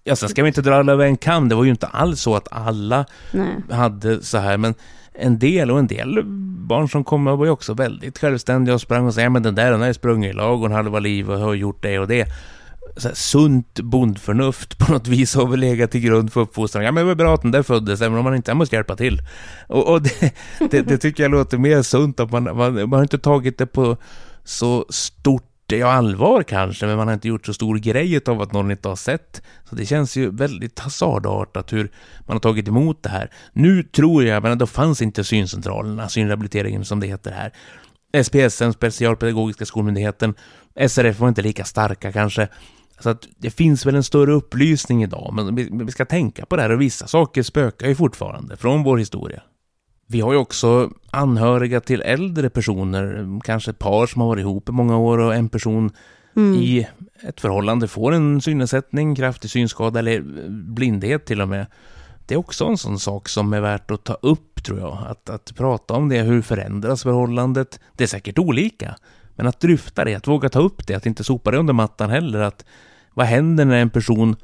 Ja, sen ska vi inte dra alla över en kam. Det var ju inte alls så att alla nej. hade så här, men en del och en del barn som kom var ju också väldigt självständiga och sprang och sa, ja men den där, den har ju sprungit i lag och en halva liv och har gjort det och det. Så här, sunt bondförnuft på något vis har väl legat till grund för uppfostran. Ja men det var bra att den där föddes, även om man inte, jag måste hjälpa till. Och, och det, *laughs* det, det tycker jag låter mer sunt, att man, man, man har inte tagit det på så stort ja, allvar kanske, men man har inte gjort så stor grej av att någon inte har sett. Så det känns ju väldigt hasardartat hur man har tagit emot det här. Nu tror jag, men då fanns inte syncentralerna, synrehabiliteringen som det heter här. SPSM, Specialpedagogiska skolmyndigheten, SRF var inte lika starka kanske. Så att det finns väl en större upplysning idag, men vi, vi ska tänka på det här och vissa saker spökar ju fortfarande från vår historia. Vi har ju också anhöriga till äldre personer, kanske ett par som har varit ihop i många år och en person i ett förhållande får en synnedsättning, kraftig synskada eller blindhet till och med. Det är också en sån sak som är värt att ta upp tror jag. Att, att prata om det, hur förändras förhållandet? Det är säkert olika. Men att dryfta det, att våga ta upp det, att inte sopa det under mattan heller. Att vad händer när en person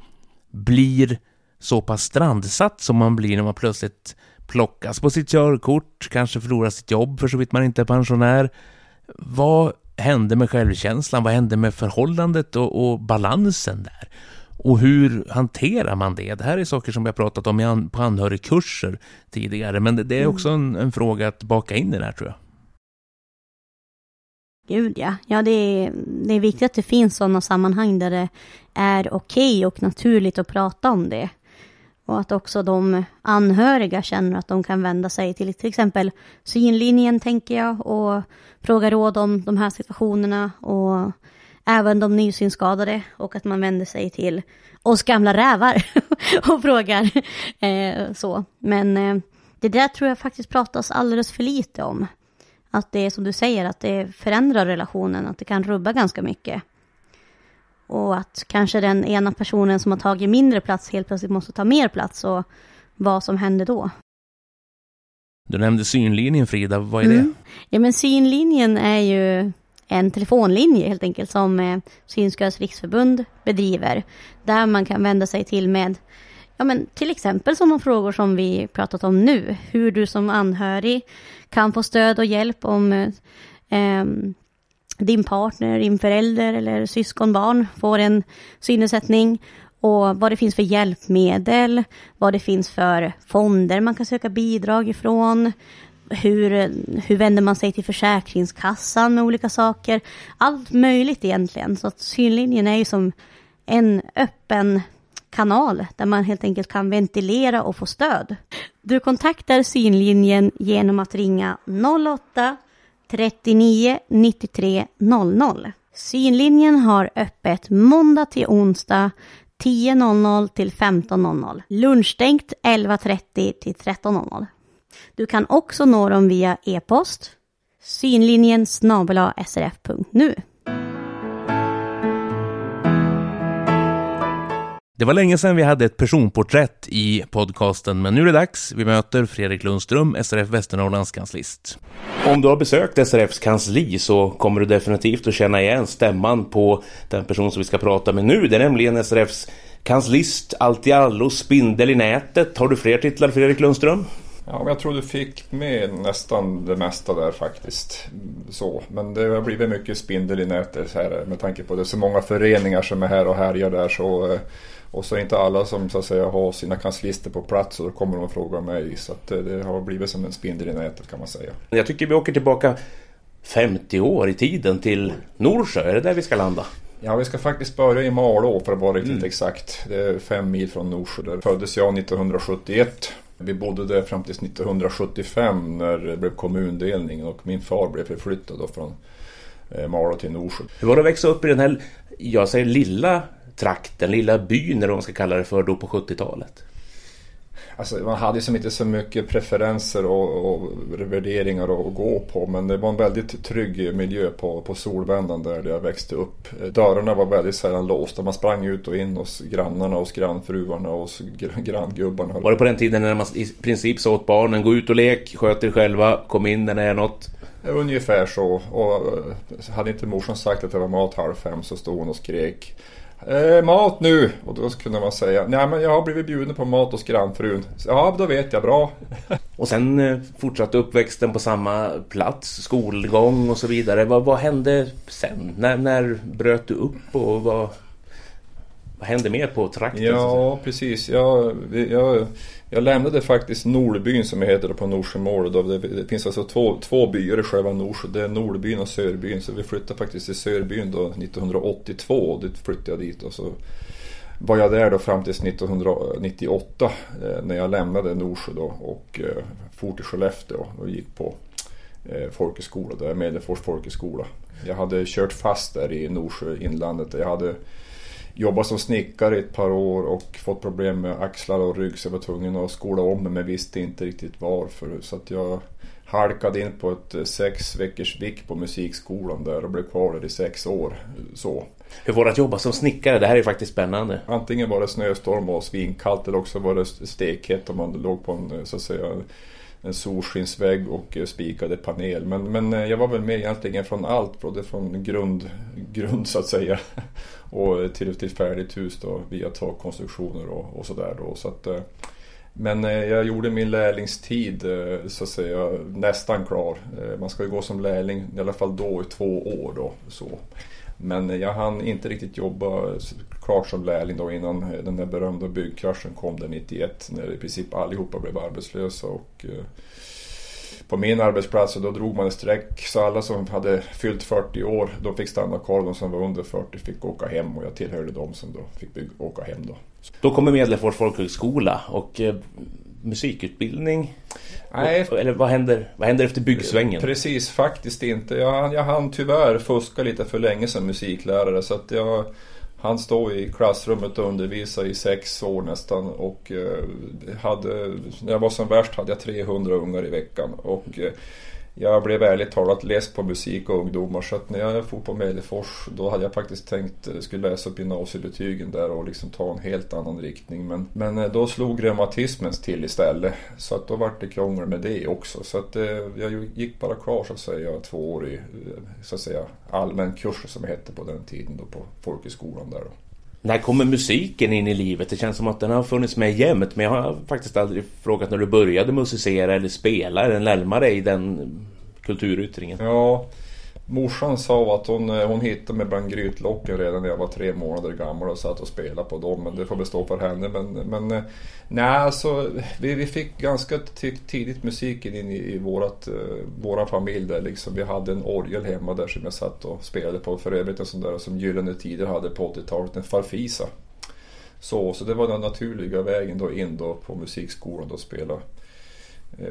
blir så pass strandsatt som man blir när man plötsligt plockas på sitt körkort, kanske förlorar sitt jobb för så vitt man inte är pensionär. Vad hände med självkänslan? Vad hände med förhållandet och, och balansen där? Och hur hanterar man det? Det här är saker som vi har pratat om an, på anhörigkurser tidigare, men det, det är också en, en fråga att baka in i det här tror jag. Gud ja. Ja, det är, det är viktigt att det finns sådana sammanhang där det är okej och naturligt att prata om det. Och att också de anhöriga känner att de kan vända sig till till exempel synlinjen, tänker jag, och fråga råd om de här situationerna. Och även de nysynskadade och att man vänder sig till oss gamla rävar *laughs* och frågar eh, så. Men eh, det där tror jag faktiskt pratas alldeles för lite om. Att det är som du säger, att det förändrar relationen, att det kan rubba ganska mycket. Och att kanske den ena personen som har tagit mindre plats helt plötsligt måste ta mer plats och vad som händer då. Du nämnde synlinjen Frida, vad är det? Mm. Ja men synlinjen är ju en telefonlinje helt enkelt som eh, Synskadades riksförbund bedriver. Där man kan vända sig till med ja, men till exempel sådana frågor som vi pratat om nu. Hur du som anhörig kan få stöd och hjälp om eh, eh din partner, din förälder eller syskonbarn får en synnedsättning och vad det finns för hjälpmedel, vad det finns för fonder man kan söka bidrag ifrån, hur, hur vänder man sig till Försäkringskassan med olika saker. Allt möjligt egentligen. Så att synlinjen är ju som en öppen kanal där man helt enkelt kan ventilera och få stöd. Du kontaktar synlinjen genom att ringa 08 39 93 00. Synlinjen har öppet måndag till onsdag 10.00 till 15.00. Lunchstängt 11.30 till 13.00. Du kan också nå dem via e-post synlinjen srf.nu. Det var länge sedan vi hade ett personporträtt i podcasten, men nu är det dags. Vi möter Fredrik Lundström, SRF Västernorrlands kanslist. Om du har besökt SRFs kansli så kommer du definitivt att känna igen stämman på den person som vi ska prata med nu. Det är nämligen SRFs kanslist, allt i allo, spindel i nätet. Har du fler titlar, Fredrik Lundström? Ja, men jag tror du fick med nästan det mesta där faktiskt. Så. Men det har blivit mycket spindel i nätet här med tanke på att det är så många föreningar som är här och härjar där. Så, eh, och så är inte alla som så att säga har sina kanslister på plats och då kommer de och frågar mig. Så att eh, det har blivit som en spindel i nätet kan man säga. Jag tycker vi åker tillbaka 50 år i tiden till Norsjö. Är det där vi ska landa? Ja, vi ska faktiskt börja i Malå för att vara riktigt mm. exakt. Det är fem mil från Norsjö. Där föddes jag 1971. Vi bodde där fram till 1975 när det blev kommundelning och min far blev förflyttad då från eh, Malå till Norsjö. Hur var det att växa upp i den här, jag säger lilla trakten, lilla byn eller vad man ska kalla det för då på 70-talet? Alltså, man hade som inte så mycket preferenser och, och värderingar att gå på men det var en väldigt trygg miljö på, på Solvändan där jag växte upp. Dörrarna var väldigt sällan låsta. Man sprang ut och in hos grannarna, hos grannfruarna och hos granngubbarna. Var det på den tiden när man i princip sa åt barnen gå ut och lek, sköt er själva, kom in när det är något? Ungefär så. Och eh, hade inte morsan sagt att det var mat halv fem så stod hon och skrek Eh, mat nu! Och då kunde man säga, nej men jag har blivit bjuden på mat hos grannfrun. Ja, då vet jag, bra. *laughs* och sen eh, fortsatte uppväxten på samma plats, skolgång och så vidare. Vad, vad hände sen? När, när bröt du upp och vad, vad hände mer på trakten? Ja, precis. Jag, jag, jag lämnade faktiskt Nordbyn som heter på Norsjömål. Det, det finns alltså två, två byar i själva Norsjö. Det är Nordbyn och Sörbyn. Så vi flyttade faktiskt till Sörbyn då 1982. Och dit flyttade jag dit. Och så var jag där då fram till 1998 eh, när jag lämnade Norsjö då och eh, for till Skellefteå och gick på eh, folkhögskola där, Medelfors folkhögskola. Jag hade kört fast där i Norsjö inlandet. Jag hade jobbat som snickare i ett par år och fått problem med axlar och rygg så jag var tvungen att skola om mig men visste inte riktigt varför. Så att jag halkade in på ett eh, sex veckors vik på musikskolan där och blev kvar där i sex år. Så. Hur var det att jobba som snickare? Det här är faktiskt spännande. Antingen var det snöstorm och svinkallt eller också var det stekhett om man låg på en så att säga en solskensvägg och eh, spikade panel. Men, men eh, jag var väl med egentligen från allt, både från grund, *laughs* grund så att säga *laughs* och eh, till, till färdigt hus då via takkonstruktioner och, och sådär. Så att, men jag gjorde min lärlingstid så att säga nästan klar. Man ska ju gå som lärling i alla fall då i två år då. Så. Men jag hann inte riktigt jobba klart som lärling då innan den där berömda byggkraschen kom där 91 när i princip allihopa blev arbetslösa. Och, eh, på min arbetsplats då drog man ett streck så alla som hade fyllt 40 år de fick stanna kvar. De som var under 40 fick åka hem och jag tillhörde dem som då fick åka hem då. Då kommer Medelfors folkhögskola och eh, musikutbildning? Nej. Eller vad händer, vad händer efter byggsvängen? Precis, faktiskt inte. Jag, jag hann tyvärr fuska lite för länge som musiklärare så att jag han stod i klassrummet och undervisade i sex år nästan och eh, hade, när jag var som värst hade jag 300 ungar i veckan. Och eh, jag blev ärligt talat less på musik och ungdomar så att när jag for på Medelfors då hade jag faktiskt tänkt eh, skulle läsa upp gymnasiebetygen där och liksom ta en helt annan riktning. Men, men eh, då slog reumatismen till istället så att då vart det krångel med det också. Så att eh, jag gick bara kvar så att säga två år i så att säga allmän kurs som det hette på den tiden då på folkhögskolan där då. När kommer musiken in i livet? Det känns som att den har funnits med jämt men jag har faktiskt aldrig frågat när du började musicera eller spela. Är den närmare den kulturyttringen? Ja, morsan sa att hon, eh, hon hittade mig bland grytlocken redan när jag var tre månader gammal och satt och spelade på dem. Men det får väl stå för henne. Men, men eh, nej, alltså, vi, vi fick ganska tidigt musiken in i, i vårat, uh, våra familj. Där, liksom. Vi hade en orgel hemma där som jag satt och spelade på. För övrigt en sån där som Gyllene Tider hade på 80-talet, en farfisa. Så, så det var den naturliga vägen då in då på musikskolan och spela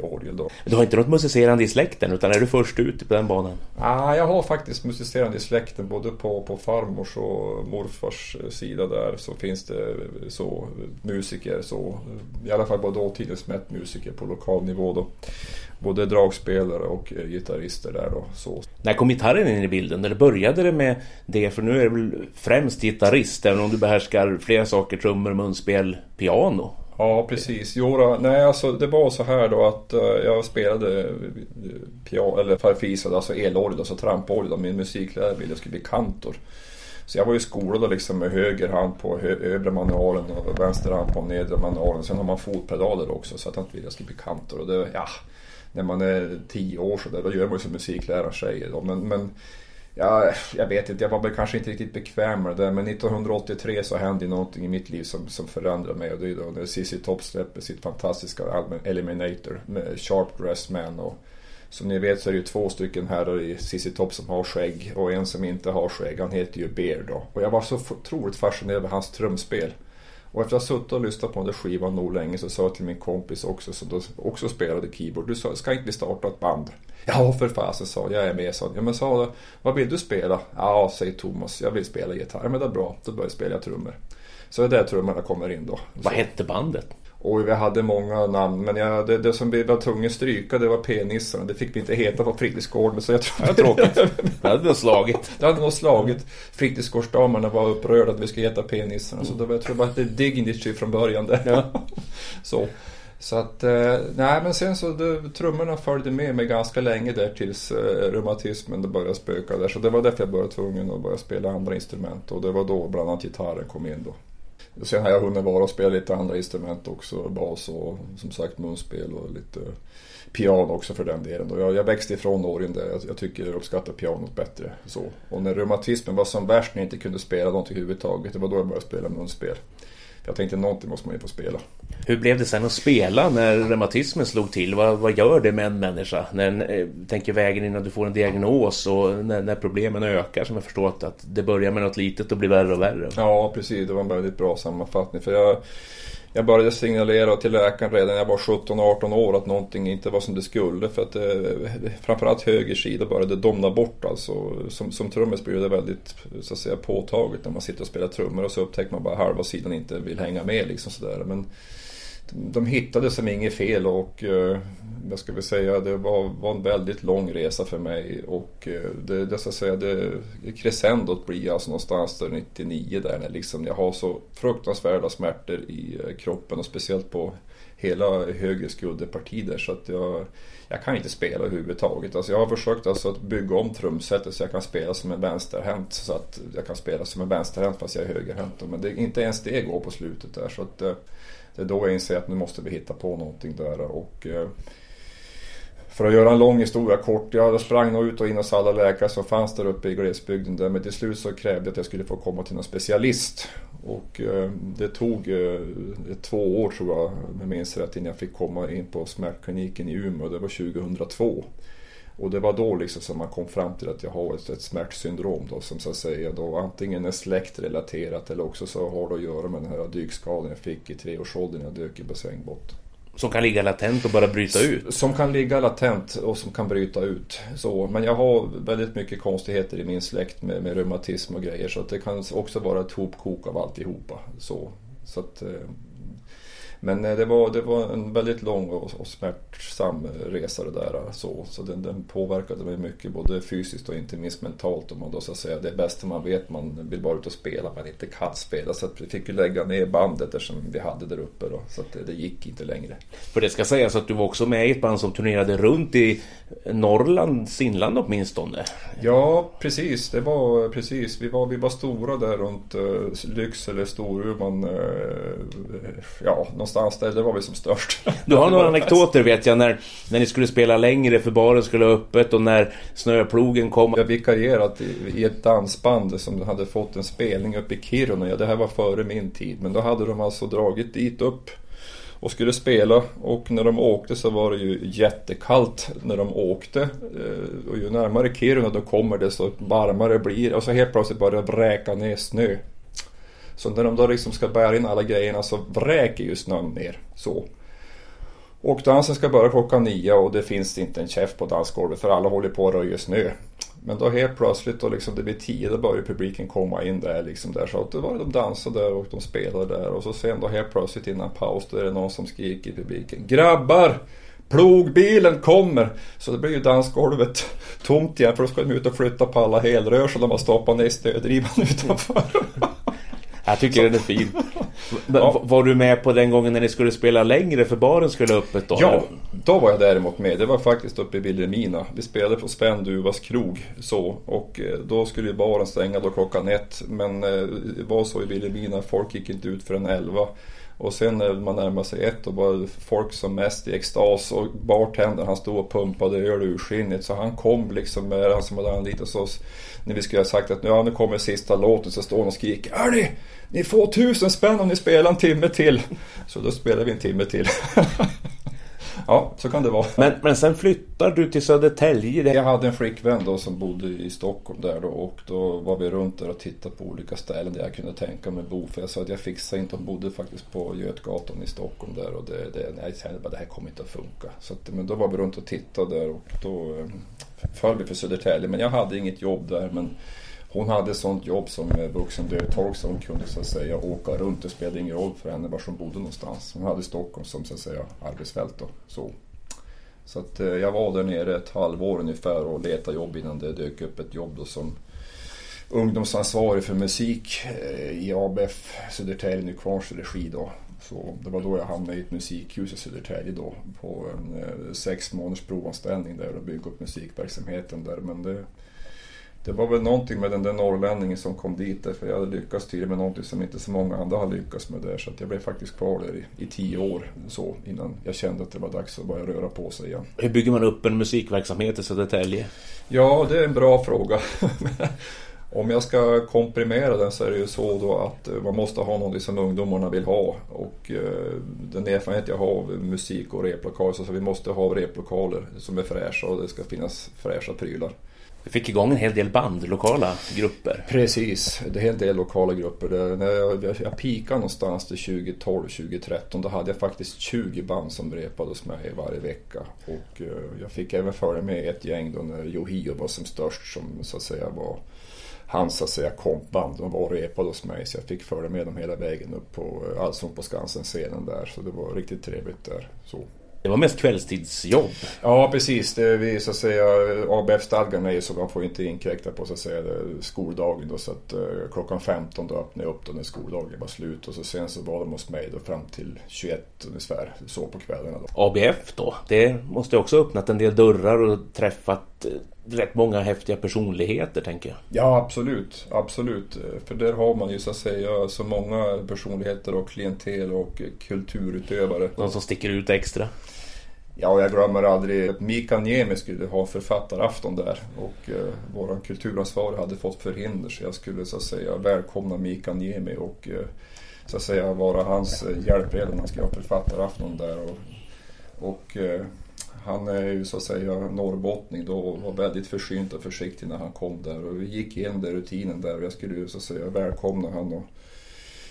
orgel då. Du har inte något musicerande i släkten utan är du först ut på den banan? Ah, jag har faktiskt musicerande i släkten både på, på farmors och morfars eh, sida där så finns det eh, så musiker så i alla fall på dåtidens mätt musiker på lokal nivå då. Både dragspelare och gitarrister där då. Så. När kom gitarren in i bilden? Eller började det med det? För nu är det väl främst gitarrist även om du behärskar flera saker, trummor, munspel, piano? Ja, precis. Jo, då, nej, alltså, det var så här då att uh, jag spelade eh, piano, eller farfisa, alltså elorgel, alltså tramporgel. Min musiklärare ville jag skulle bli kantor. Så jag var ju skolad liksom med höger hand på hö övre manualen och vänster hand på nedre manualen. Sen har man fotpedaler också så att han inte ville jag skulle bli kantor. Och det, ja, när man är tio år så där, då gör man ju som musikläraren säger. Då. Men, men Ja, jag vet inte, jag var väl kanske inte riktigt bekväm med det men 1983 så hände någonting i mitt liv som, som förändrade mig och det är då när ZZ Top släpper sitt fantastiska album Eliminator med Sharp Dressed Man och som ni vet så är det ju två stycken herrar i ZZ Top som har skägg och en som inte har skägg, han heter ju Bear då. Och jag var så otroligt fascinerad av hans trumspel. Och efter att ha suttit och lyssnat på den där skivan nog länge så sa jag till min kompis också som då också spelade keyboard. Du sa, ska inte vi starta ett band? Ja för fasen sa jag, är med sa Ja men sa vad vill du spela? Ja säger Thomas, jag vill spela gitarr. Men det är bra, då börjar jag spela trummor. Så det är där trummorna kommer in då. Vad hette bandet? Och vi hade många namn men jag, det, det som vi var tvungna att stryka det var penissarna. Det fick vi inte heta på fritidsgården. Så jag tror... Ja, tråkigt. det hade nog slagit. Det hade nog slagit. Fritidsgårdsdamerna var upprörda att vi skulle heta penissarna. Så det var, jag tror bara att det Dignity från början där. Ja. *laughs* så. Så att, eh, nej men sen så det, trummorna följde med mig ganska länge där tills eh, reumatismen började spöka där. Så det var därför jag började tvungen att börja spela andra instrument och det var då bland annat gitarren kom in då. Sen har jag hunnit vara och spela lite andra instrument också, bas och som sagt munspel och lite piano också för den delen. Jag, jag växte ifrån åren där, jag, jag tycker jag uppskattar pianot bättre. Så. Och när reumatismen var som värst när jag inte kunde spela någonting överhuvudtaget, det var då jag började spela munspel. Jag tänkte någonting måste man ju få spela. Hur blev det sen att spela när reumatismen slog till? Vad, vad gör det med en människa? När, eh, tänker vägen innan du får en diagnos och när, när, problemen ökar som jag förstår att, att det börjar med något litet och blir värre och värre. Ja precis, det var en väldigt bra sammanfattning. För jag, jag började signalera till läkaren redan när jag var 17-18 år att någonting inte var som det skulle. För att eh, framförallt höger sida började domna bort alltså. Som, som trummis blir det väldigt så att säga, påtagligt när man sitter och spelar trummor och så upptäcker man bara halva sidan inte vill hänga med liksom sådär. Men de hittade som inget fel och eh, jag ska väl säga det var, var en väldigt lång resa för mig och eh, det, det, så att säga, det, crescendot blir alltså någonstans där 99 där när liksom jag har så fruktansvärda smärtor i eh, kroppen och speciellt på hela höger skulderparti där så att jag, jag kan inte spela överhuvudtaget. Alltså jag har försökt alltså att bygga om trumsetet så jag kan spela som en vänsterhänt så att jag kan spela som en vänsterhänt fast jag är högerhänt. Men det, inte ens det går på slutet där så att eh, det är då jag inser att nu måste vi hitta på någonting där. Och, eh, för att göra en lång historia kort, jag sprang nog ut och in hos alla läkare som fanns där uppe i glesbygden där, men till slut så krävde jag att jag skulle få komma till någon specialist. Och eh, det tog eh, två år tror jag, om jag minns rätt, innan jag fick komma in på smärtkliniken i Umeå. Det var 2002. Och det var då liksom som man kom fram till att jag har ett, ett smärtsyndrom då som så att säga då antingen är släktrelaterat eller också så har det att göra med den här dykskadan jag fick i treårsåldern när jag dök i bassängbotten. Som kan ligga latent och bara bryta ut? Som kan ligga latent och som kan bryta ut. Så, men jag har väldigt mycket konstigheter i min släkt med, med reumatism och grejer så det kan också vara ett hopkok av alltihopa. Så, så att, eh, men eh, det var, det var en väldigt lång och, och smärtsam resa det där. Så, så den, den påverkade mig mycket både fysiskt och inte minst mentalt. Om man då så att säga, det bästa man vet, man vill bara ut och spela men inte kan spela. Så att vi fick ju lägga ner bandet som vi hade där uppe då, så det, det gick inte längre. För det ska sägas att du var också med i ett band som turnerade runt i Norrlands inland åtminstone. Ja, precis. Det var precis. Vi var, vi var stora där runt uh, Lycksele, Storuman. Ja, någonstans där. Det var vi som störst. Du har några *laughs* anekdoter vet jag när, när ni skulle spela längre för baren skulle ha öppet och när snöplogen kom. Jag vikarierat i, i ett dansband som hade fått en spelning uppe i Kiruna. Ja, det här var före min tid. Men då hade de alltså dragit dit upp och skulle spela och när de åkte så var det ju jättekallt när de åkte. Eh, och ju närmare Kiruna då kommer det så varmare blir och så helt plötsligt börjar det vräka ner snö. Så när de då liksom ska bära in alla grejerna så vräker ju snön ner. Så. Och dansen ska börja klockan nio och det finns inte en käft på dansgolvet för alla håller på att röja snö. Men då helt plötsligt då liksom det blir tio, då börjar publiken komma in där liksom där. Så att det var de dansade där och de spelade där och så sen då helt plötsligt innan paus då är det någon som skriker i publiken. Grabbar! Plogbilen kommer! Så det blir ju dansgolvet *laughs* tomt igen för då ska de ut och flytta på alla helrör som de har stoppat ner stödrivan *laughs* utanför. Jag tycker den är fin. Ja. Var du med på den gången när ni skulle spela längre för baren skulle öppet då? Ja, då var jag däremot med. Det var faktiskt uppe i Vilhelmina. Vi spelade på Spänduvas krog så och eh, då skulle baren stänga då klockan ett. Men eh, det var så i Vilhelmina, folk gick inte ut förrän elva. Och sen när man närmade sig ett då var folk som mest i extas och bartendern han stod och pumpade öl ur skinnet så han kom liksom med han som hade anlitat oss när vi skulle ha sagt att ja, nu kommer sista låten så står han och skriker Hörni! Ni får tusen spänn om ni spelar en timme till. Så då spelar vi en timme till. *laughs* ja, så kan det vara. Men, men sen flyttar du till Södertälje? Jag hade en flickvän då som bodde i Stockholm där då och då var vi runt där och tittade på olika ställen där jag kunde tänka mig bo. För jag sa att jag fixar inte, hon bodde faktiskt på Götgatan i Stockholm där och det, det, jag kände bara det här kommer inte att funka. Så att, men då var vi runt och tittade där och då eh, föll vi för Södertälje. Men jag hade inget jobb där. Men hon hade sånt jobb som eh, vuxendödtolk så hon kunde så att säga åka runt. Det spelade ingen roll för henne var hon bodde någonstans. Hon hade Stockholm som så att säga arbetsfält. Då, så. så att eh, jag var där nere ett halvår ungefär och letade jobb innan det dök upp ett jobb då som ungdomsansvarig för musik eh, i ABF Södertälje Nykvarns regi då. Så det var då jag hamnade i ett musikhus i Södertälje då på en sex månaders provanställning där och byggde upp musikverksamheten där. Men det, det var väl någonting med den där norrlänningen som kom dit där, för jag hade lyckats tydligen med någonting som inte så många andra har lyckats med där. Så jag blev faktiskt kvar där i, i tio år så innan jag kände att det var dags att börja röra på sig igen. Hur bygger man upp en musikverksamhet i Södertälje? Ja, det är en bra fråga. *laughs* Om jag ska komprimera den så är det ju så då att eh, man måste ha något som ungdomarna vill ha. Och eh, den erfarenhet jag har av musik och replokaler så vi måste ha replokaler som är fräscha och det ska finnas fräscha prylar. Du fick igång en hel del band, lokala grupper. Precis, det är en hel del lokala grupper. Det, när jag, jag, jag pikade någonstans till 2012-2013 då hade jag faktiskt 20 band som repade hos mig varje vecka. Och eh, jag fick även följa med ett gäng då när Yohio var som störst som så att säga var hans så att säga kompband. De var och repade hos mig så jag fick följa med dem hela vägen upp på eh, Allsång på Skansen-scenen där. Så det var riktigt trevligt där. Så. Det var mest kvällstidsjobb. Ja precis. Det vi, så att säga, ABF-stadgan är ju så man får inte inkräkta på så att säga, skoldagen. Då, så att, uh, klockan 15 då öppnade jag upp då när skoldagen var slut. Och så sen så var de hos mig då fram till 21 ungefär. Så på kvällarna. Då. ABF då? Det måste också ha öppnat en del dörrar och träffat eh, rätt många häftiga personligheter tänker jag. Ja absolut, absolut. För där har man ju så att säga så många personligheter och klientel och kulturutövare. Någon som sticker ut extra? Ja, jag glömmer aldrig att Mika Niemi skulle ha författarafton där och eh, vår kulturansvarig hade fått förhinder så jag skulle så att säga välkomna Mika Niemi och eh, så att säga vara hans eh, hjälpredare när han skulle ha författarafton där. Och, och eh, han är ju så att säga norrbottning då och var väldigt försynt och försiktig när han kom där. Och vi gick igenom den rutinen där. Och jag skulle ju så att säga välkomna han och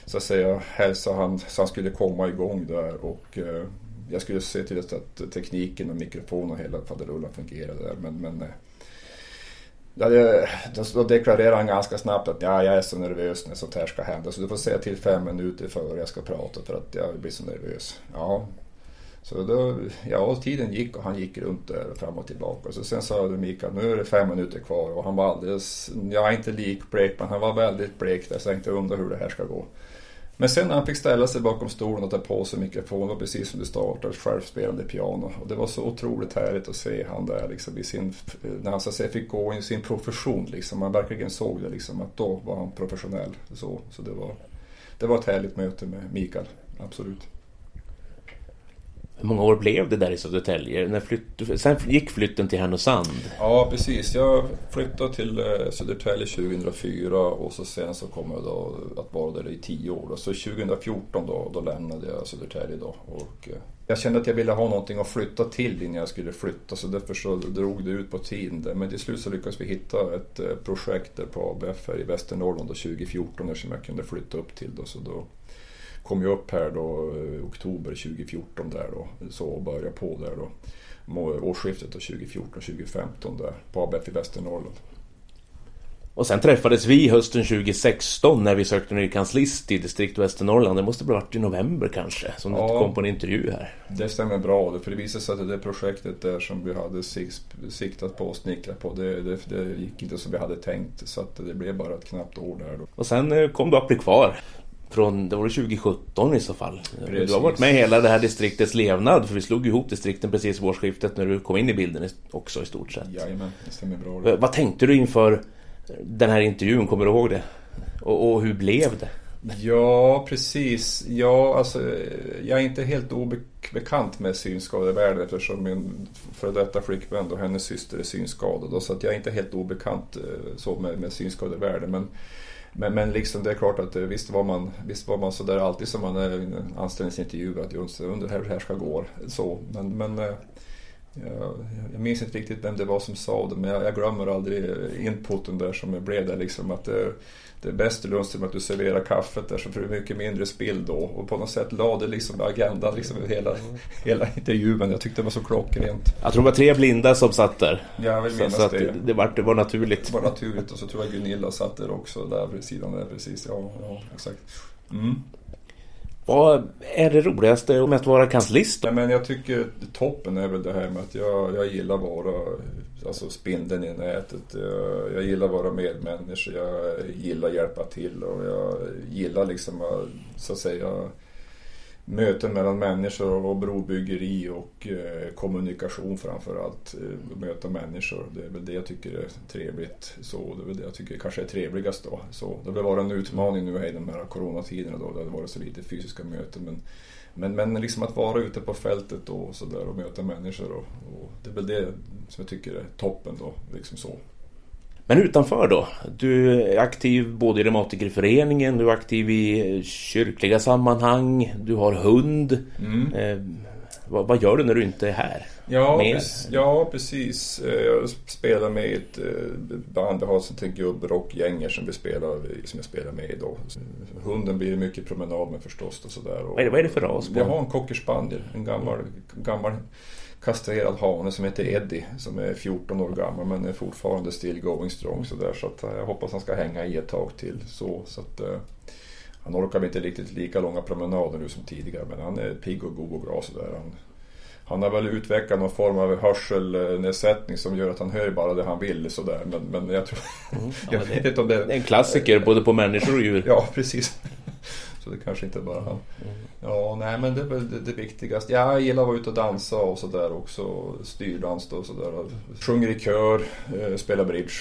så att säga hälsa han så han skulle komma igång där. Och eh, jag skulle se till att tekniken och mikrofonen och hela faderullan fungerade där. Men, men eh, då deklarerar han ganska snabbt att ja, jag är så nervös när sånt här ska hända. Så du får säga till fem minuter före jag ska prata för att jag blir så nervös. Ja, så då, ja, tiden gick och han gick runt där fram och tillbaka. Så sen sa Mikael, nu är det fem minuter kvar och han var alldeles, jag är inte likblek men han var väldigt blek där så jag inte undrar hur det här ska gå. Men sen när han fick ställa sig bakom stolen och ta på sig mikrofonen, var precis som det startade, självspelande piano. Och det var så otroligt härligt att se han där liksom i sin, när han så att säga fick gå i sin profession liksom. Man verkligen såg det liksom, att då var han professionell. Så, så det, var, det var ett härligt möte med Mikael, absolut. Hur många år blev det där i Södertälje? När flytt, sen gick flytten till Härnösand? Ja, precis. Jag flyttade till eh, Södertälje 2004 och så sen så kom jag då att vara där i tio år. Så 2014 då, då lämnade jag Södertälje då. Och, eh, jag kände att jag ville ha någonting att flytta till innan jag skulle flytta så därför så drog det ut på tiden. Men till slut så lyckades vi hitta ett eh, projekt där på ABF här i Västernorrland då 2014 som jag kunde flytta upp till. Då, så då kom jag upp här då i oktober 2014 där då, så och började på där då. Årsskiftet 2014-2015 där på ABF i Västernorrland. Och sen träffades vi hösten 2016 när vi sökte ny kanslist i distrikt Västernorrland. Det måste ha varit i november kanske, som ja, du kom på en intervju här. Det stämmer bra, för det visade sig att det projektet där som vi hade siktat på och snickrat på, det, det, det, gick inte som vi hade tänkt. Så att det blev bara ett knappt år där då. Och sen eh, kom du att bli kvar från, det var 2017 i så fall. Precis. Du har varit med hela det här distriktets levnad för vi slog ihop distrikten precis vid årsskiftet när du kom in i bilden också i stort sett. Jajamän, det stämmer bra. Vad tänkte du inför den här intervjun, kommer du ihåg det? Och, och hur blev det? Ja, precis. Ja, alltså, jag är inte helt obekant med synskadevärlden eftersom min före detta flickvän och hennes syster är synskadad. Så att jag är inte helt obekant eh, så med, med synskadevärlden. Men men, men liksom det är klart att eh, visst var man, visst var man sådär alltid som man är i en anställningsintervju att just under hur det här ska gå. Så, men, men eh, jag, jag minns inte riktigt vem det var som sa det men jag, jag glömmer aldrig inputen där som blev där liksom att det, det är bäst i Lundström att du serverar kaffet där så får du mycket mindre spill då. Och på något sätt lade det liksom agendan liksom hela, hela intervjun. Jag tyckte det var så klockrent. Jag tror det var tre blinda som satt där. Jag vill minnas så, så det. Det var, det var naturligt. Det var naturligt och så tror jag Gunilla satt där också där vid sidan där precis. Ja, ja exakt. Mm. Vad är det roligaste med att vara kanslist? Nej, men jag tycker toppen är väl det här med att jag, jag gillar att vara alltså spindeln i nätet. Jag, jag gillar att vara medmänniska, jag gillar att hjälpa till och jag gillar liksom så att säga möten mellan människor och brobyggeri och eh, kommunikation framför allt. Eh, möta människor, det är väl det jag tycker är trevligt. Så det är väl det jag tycker kanske är trevligast då. Så det har varit en utmaning nu i de här coronatiderna då, det har varit så lite fysiska möten. Men, men, men liksom att vara ute på fältet då och, så där, och möta människor och, och, det är väl det som jag tycker är toppen då. Liksom så. Men utanför då? Du är aktiv både i Reumatikerföreningen, du är aktiv i kyrkliga sammanhang, du har hund. Mm. Eh, vad, vad, gör du när du inte är här? Ja, precis, ja precis. Eh, jag spelar med ett eh, band, vi har ett gubbrockgänger som, vi spelar, som jag spelar med idag. Hunden blir mycket promenad med förstås. Och sådär. Vad, är det, vad är det för ras? Jag har en cocker spaniel, en gammal, gammal kastrerad hane som heter Eddie som är 14 år gammal men är fortfarande still going strong så där så att eh, jag hoppas han ska hänga i ett tag till så, så att uh, han orkar inte riktigt lika långa promenader nu som tidigare men han är pigg och god och bra sådär. Han, han har väl utvecklat någon form av hörselnedsättning som gör att han hör bara det han vill sådär men, men jag tror... Mm, *laughs* jag vet inte om det... det är en klassiker både på människor och djur. Ja precis. Så det kanske inte bara han. Mm. Ja, nej men det är väl det, det viktigaste. Ja, jag gillar att vara ute och dansa och sådär också. Styrdans och sådär. Sjunger i kör, eh, spelar bridge.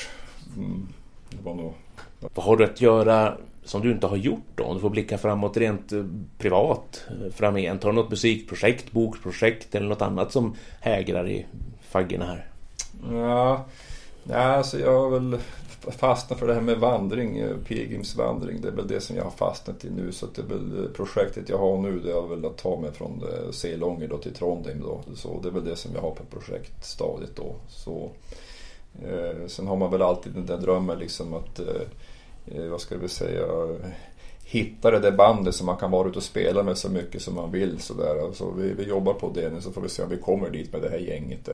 Mm, det var nog... Vad har du att göra som du inte har gjort då? Om du får blicka framåt rent eh, privat eh, framgent. Har du något musikprojekt, bokprojekt eller något annat som hägrar i faggorna här? Ja, ja alltså jag har väl fastnat för det här med vandring, eh, pilgrimsvandring. Det är väl det som jag har fastnat i nu. Så det är väl eh, projektet jag har nu det är väl att ta mig från eh, Selånger då till Trondheim då. Så det är väl det som jag har på projektstadiet då. Så, eh, sen har man väl alltid den där drömmen liksom att, eh, vad ska vi säga, hitta det där bandet som man kan vara ute och spela med så mycket som man vill. Så där. Alltså, vi, vi jobbar på det nu så får vi se om vi kommer dit med det här gänget.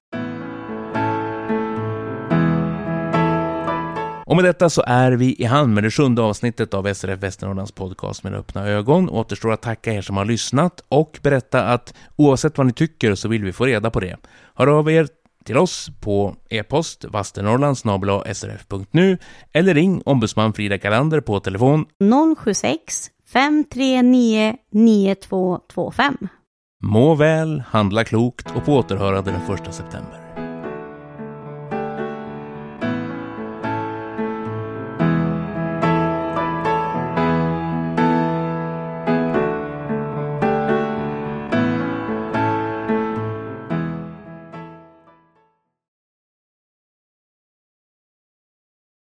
Och med detta så är vi i hand med det sjunde avsnittet av SRF Västernorrlands podcast med öppna ögon. Återstår att tacka er som har lyssnat och berätta att oavsett vad ni tycker så vill vi få reda på det. Hör av er till oss på e-post srf.nu eller ring ombudsman Frida Kalander på telefon 076 539 9225. Må väl, handla klokt och på återhörande den 1 september.